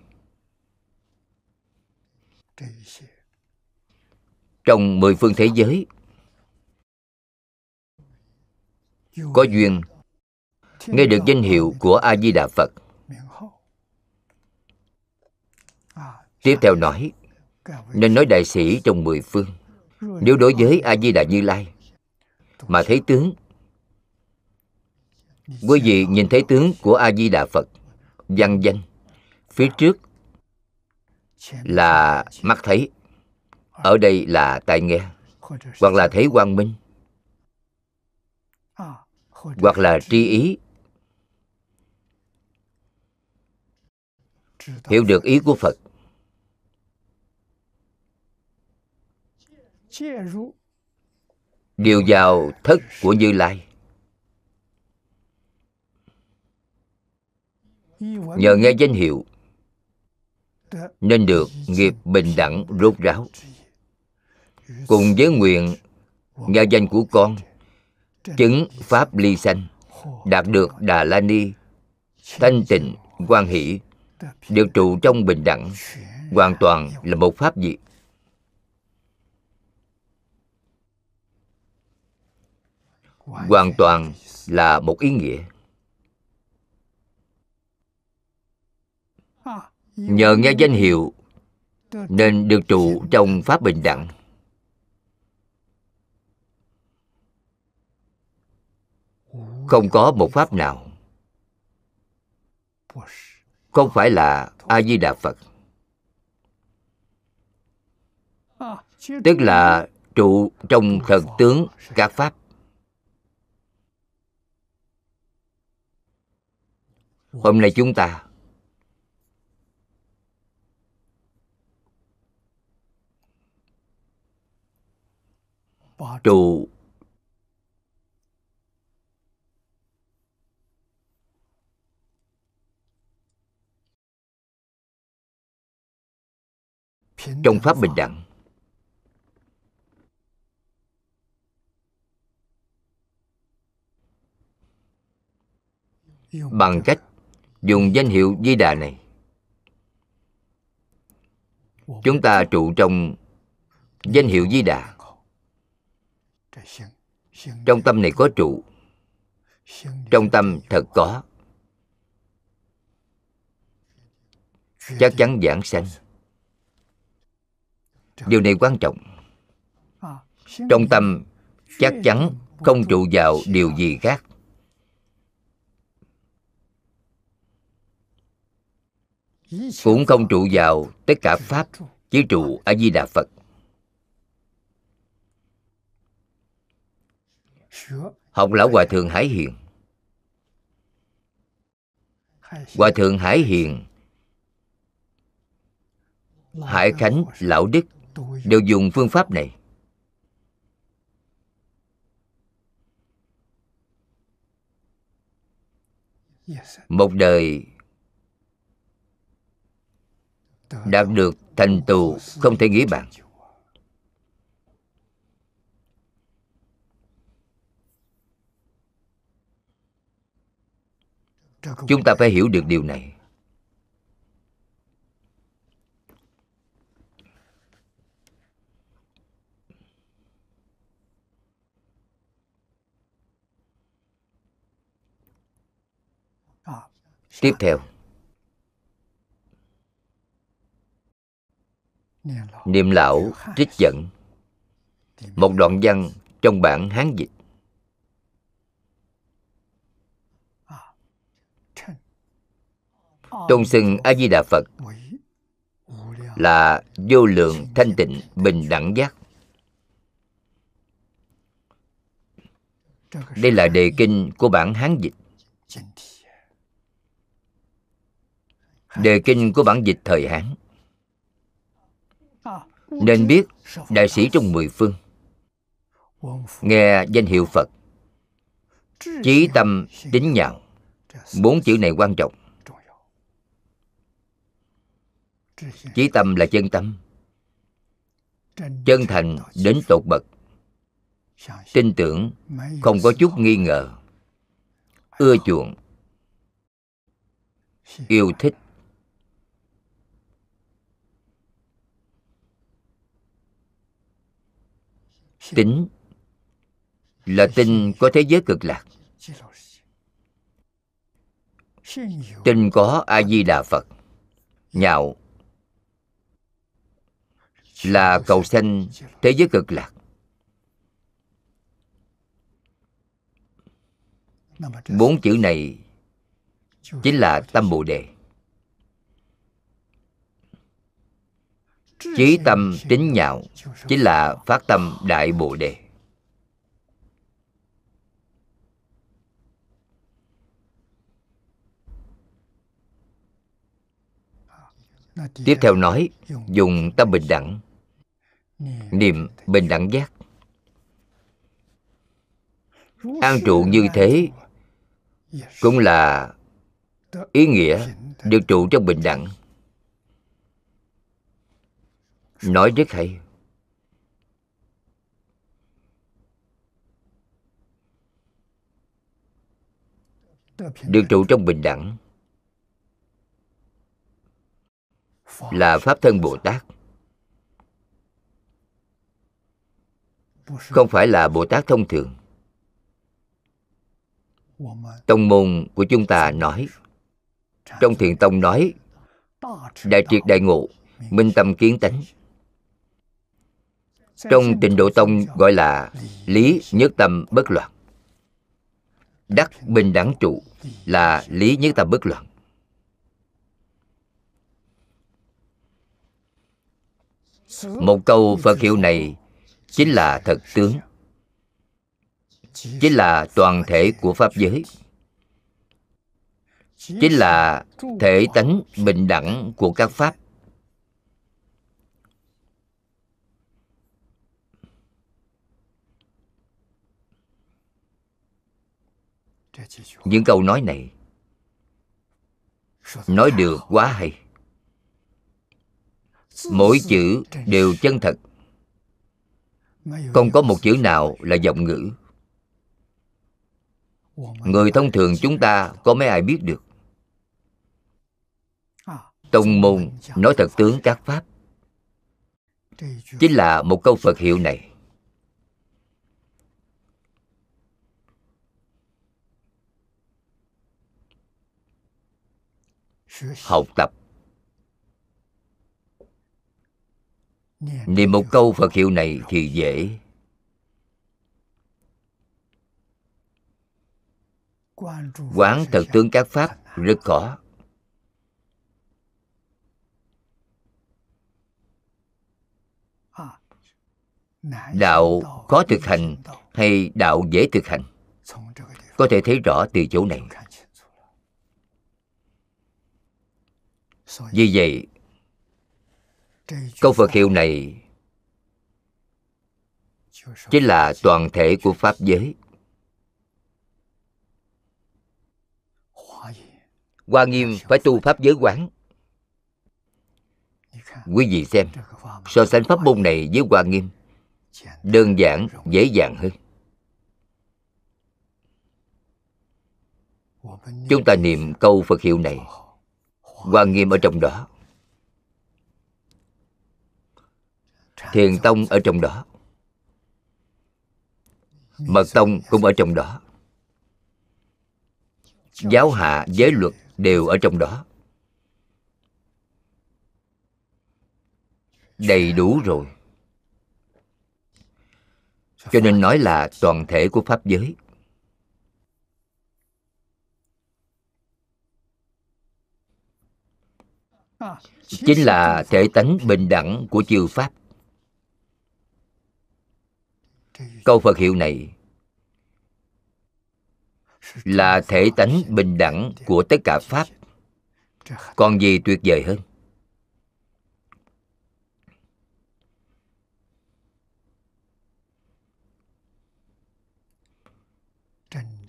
trong mười phương thế giới có duyên nghe được danh hiệu của a di đà phật tiếp theo nói, nên nói đại sĩ trong mười phương, nếu đối với a di đà như lai mà thấy tướng, quý vị nhìn thấy tướng của a di đà phật văn danh, phía trước là mắt thấy, ở đây là tai nghe, hoặc là thấy quang minh, hoặc là tri ý. Hiểu được ý của phật điều vào thất của như lai. Nhờ nghe danh hiệu nên được nghiệp bình đẳng rốt ráo. Cùng với nguyện nghe danh của con chứng pháp ly sanh đạt được đà la ni thanh tịnh quan hỷ đều trụ trong bình đẳng hoàn toàn là một pháp diệt hoàn toàn là một ý nghĩa. Nhờ nghe danh hiệu nên được trụ trong pháp bình đẳng. Không có một pháp nào. Không phải là a di đà phật. Tức là trụ trong thần tướng các pháp. Hôm nay chúng ta trụ trong pháp bình đẳng. Bằng cách dùng danh hiệu di đà này. Chúng ta trụ trong danh hiệu di đà. Trong tâm này có trụ. Trong tâm thật có. Chắc chắn giảng sanh. Điều này quan trọng. Trong tâm chắc chắn không trụ vào điều gì khác. Cũng không trụ vào tất cả pháp, chỉ trụ a di đà phật. Học lão hòa thượng hải hiền. Hòa thượng hải hiền, hải khánh, lão đức đều dùng phương pháp này. Một đời đạt được thành tựu không thể nghĩ bàn chúng ta phải hiểu được điều này. Tiếp theo. Niệm lão trích dẫn. Một đoạn văn trong bản hán dịch. Tôn xưng a di đà phật là vô lượng thanh tịnh bình đẳng giác. Đây là đề kinh của bản hán dịch. Đề kinh của bản dịch thời hán nên biết đại sĩ trong mười phương. Nghe danh hiệu phật, chí tâm tính nhạo bốn chữ này quan trọng. Chí tâm là chân tâm. Chân thành đến tột bậc. Tin tưởng không có chút nghi ngờ. Ưa chuộng. Yêu thích. Tính là tin có thế giới cực lạc. Tin có a di đà phật. Nhạo là cầu sanh thế giới cực lạc. Bốn chữ này chính là tâm bồ đề. Chí tâm tính nhạo chính là phát tâm đại bồ đề. Tiếp theo nói, dùng tâm bình đẳng. Niệm bình đẳng giác. An trụ như thế cũng là ý nghĩa được trụ trong bình đẳng nói rất hay. Được trụ trong bình đẳng. Là pháp thân bồ tát. Không phải là bồ tát thông thường. Tông môn của chúng ta nói, trong thiền tông nói, đại triệt đại ngộ, minh tâm kiến tánh trong tịnh độ tông gọi là lý nhất tâm bất loạn. Đắc bình đẳng trụ là lý nhất tâm bất loạn. Một câu phật hiệu này chính là thật tướng, chính là toàn thể của pháp giới, chính là thể tánh bình đẳng của các pháp. Những câu nói này nói được quá hay. Mỗi chữ đều chân thật. Không có một chữ nào là giọng ngữ. Người thông thường chúng ta có mấy ai biết được? Tông môn nói thật tướng các pháp. Chính là một câu phật hiệu này. Học tập. Niệm một câu phật hiệu này thì dễ. Quán thật tướng các pháp rất khó. Đạo khó thực hành hay đạo dễ thực hành? Có thể thấy rõ từ chỗ này. Vì vậy câu phật hiệu này chính là toàn thể của pháp giới. Hoa nghiêm phải tu pháp giới quán. Quý vị xem so sánh pháp môn này với hoa nghiêm đơn giản dễ dàng hơn. Chúng ta niệm câu phật hiệu này Quan nghiêm ở trong đó. Thiền tông ở trong đó. Mật tông cũng ở trong đó. Giáo hạ, giới luật đều ở trong đó. Đầy đủ rồi. Cho nên nói là toàn thể của pháp giới chính là thể tánh bình đẳng của chư pháp. Câu phật hiệu này là thể tánh bình đẳng của tất cả pháp. Còn gì tuyệt vời hơn?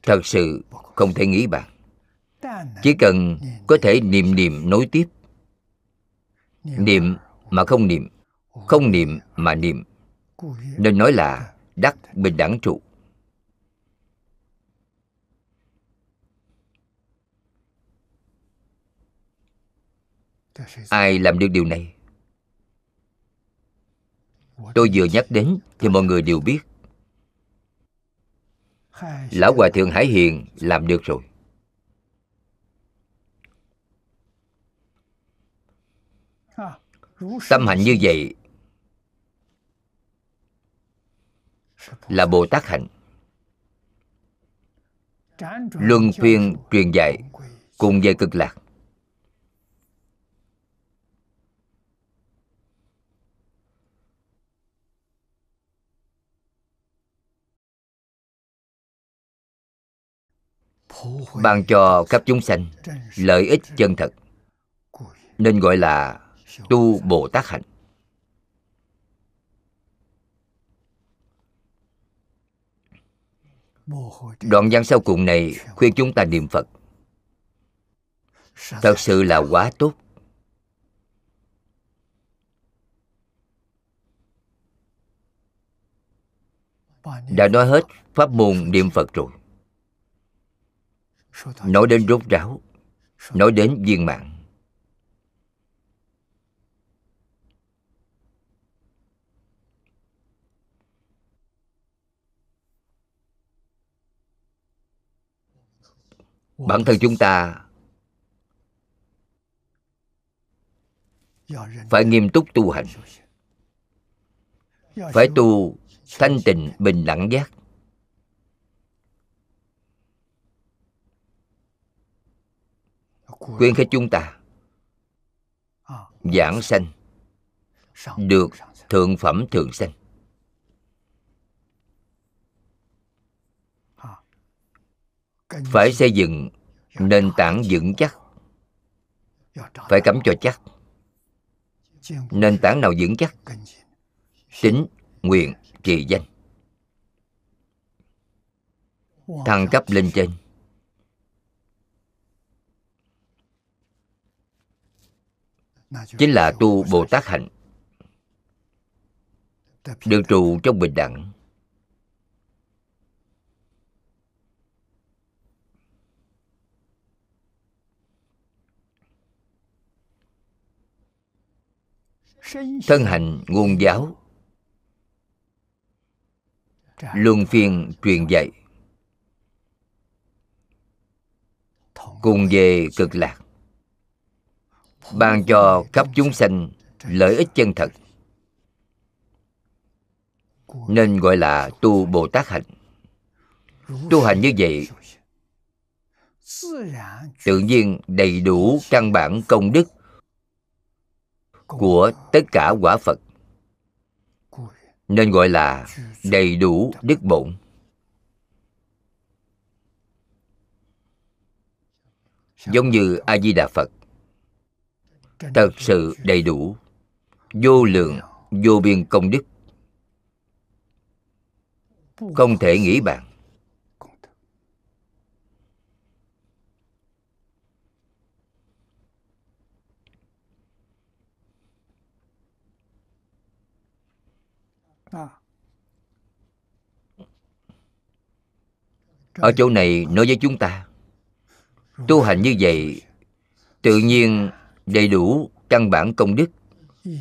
Thật sự không thể nghĩ bạn chỉ cần có thể niệm niệm nối tiếp niệm mà không niệm. Không niệm mà niệm. Nên nói là đắc bình đẳng trụ. Ai làm được điều này? Tôi vừa nhắc đến thì mọi người đều biết. Lão hòa thượng hải hiền làm được rồi. Tâm hạnh như vậy là bồ tát hạnh. Luân phiên truyền dạy cùng về cực lạc. Ban cho các chúng sanh lợi ích chân thật, nên gọi là tu bồ tát hạnh. Đoạn văn sau cùng này khuyên chúng ta niệm phật. Thật sự là quá tốt. Đã nói hết pháp môn niệm phật rồi. Nói đến rốt ráo nói đến viên mạng bản thân chúng ta phải nghiêm túc tu hành. Phải tu thanh tịnh, bình đẳng giác. Khuyên khích chúng ta giảng sanh, được thượng phẩm thượng sanh. Phải xây dựng nền tảng vững chắc. Phải cắm cho chắc. Nền tảng nào vững chắc? Tính nguyện trì danh. Thăng cấp lên trên. Chính là tu bồ tát hạnh. Được trụ trong bình đẳng. Thân hành ngôn giáo. Luân phiên truyền dạy. Cùng về cực lạc. Ban cho khắp chúng sanh lợi ích chân thật. Nên gọi là tu bồ tát hạnh. Tu hành như vậy, tự nhiên đầy đủ căn bản công đức của tất cả quả phật, nên gọi là đầy đủ đức bổn. Giống như a di đà phật, thật sự đầy đủ, vô lượng, vô biên công đức. Không thể nghĩ bàn. Ở chỗ này nói với chúng ta, tu hành như vậy tự nhiên đầy đủ căn bản công đức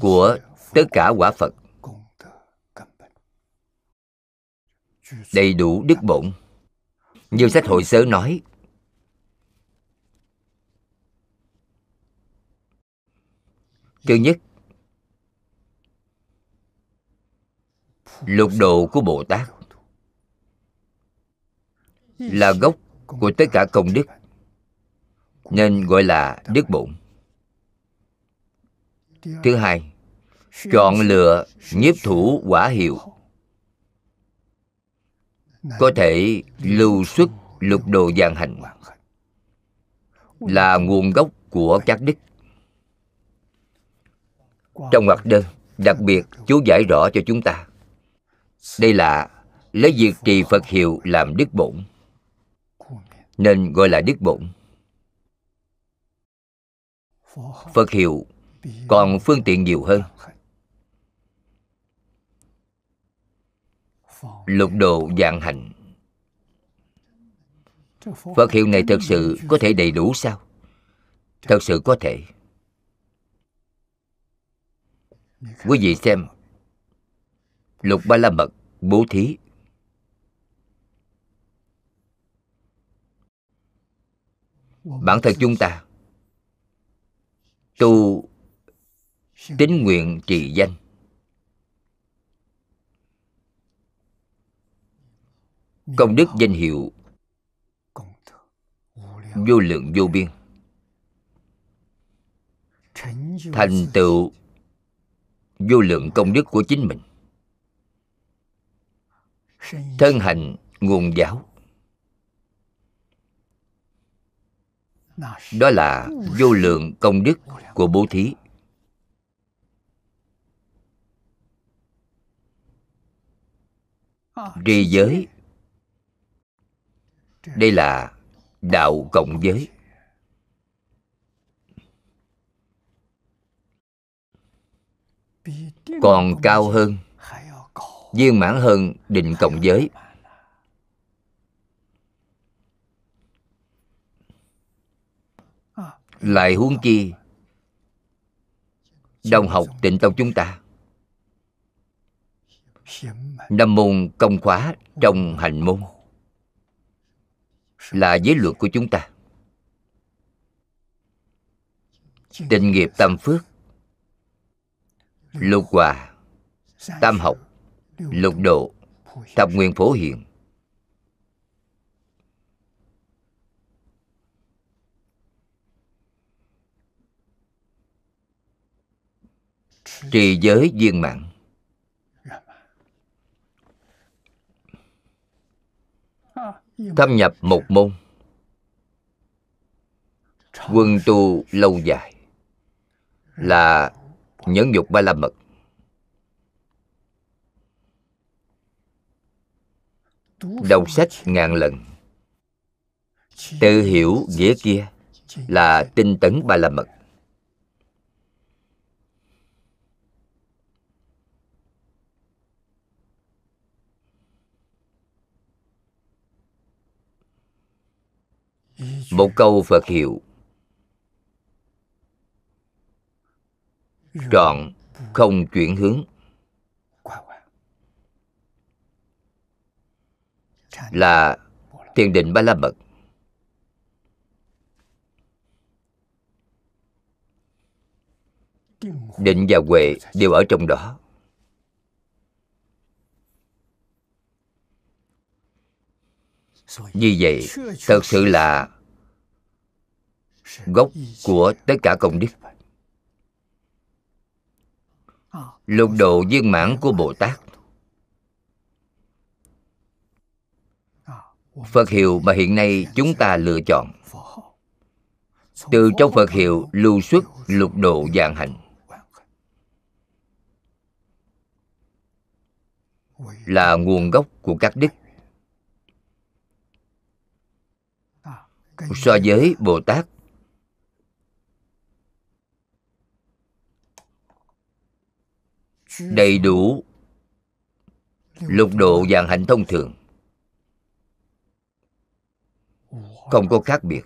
của tất cả quả phật. Đầy đủ đức bổn. Như sách hội sớ nói, thứ nhất, lục độ của bồ tát là gốc của tất cả công đức, nên gọi là đức bổn. Thứ hai, chọn lựa nhiếp thủ quả hiệu. Có thể lưu xuất lục đồ vàng hành, là nguồn gốc của các đức. Trong hoạt đơn, đặc biệt chú giải rõ cho chúng ta, đây là lấy việc trì phật hiệu làm đức bổn nên gọi là đức bổn phật hiệu còn phương tiện nhiều hơn. Lục độ dạng hạnh phật hiệu này thật sự có thể đầy đủ sao? Thật sự có thể. Quý vị xem, lục ba la mật bố thí. Bản thân chúng ta, tu tín nguyện trì danh. Công đức danh hiệu vô lượng vô biên. Thành tựu vô lượng công đức của chính mình. Thân hành nguồn giáo. đó là vô lượng công đức của bố thí. Trì giới. Đây là đạo cộng giới. Còn cao hơn, viên mãn hơn định cộng giới. Lại huống chi đồng học tịnh tông chúng ta. Năm môn công khóa trong hành môn là giới luật của chúng ta. Tịnh nghiệp tam phước, lục hòa, tam học, lục độ, thập nguyện phổ hiện trì giới viên mạng thâm nhập một môn. Quân tu lâu dài. Là nhẫn dục ba la mật. Đọc sách ngàn lần. Tự hiểu nghĩa kia là tinh tấn ba la mật. Một câu phật hiệu. Trọn, không chuyển hướng. Là thiền định ba la mật. Định và huệ đều ở trong đó. Vì vậy, thật sự là gốc của tất cả công đức. Lục độ viên mãn của bồ tát. Phật hiệu mà hiện nay chúng ta lựa chọn. Từ trong phật hiệu lưu xuất lục độ dạng hành. Là nguồn gốc của các đức. So với bồ tát đầy đủ lục độ dạng hạnh thông thường. Không có khác biệt.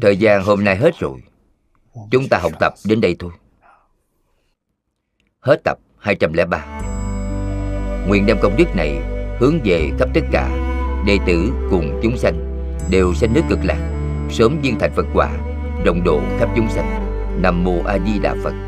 Thời gian hôm nay hết rồi. Chúng ta học tập đến đây thôi. Hết tập 203 nguyện đem công đức này hướng về khắp tất cả đệ tử cùng chúng sanh đều sanh nước cực lạc, sớm viên thành phật quả đồng độ khắp chúng sanh. Nam mô a di đà phật.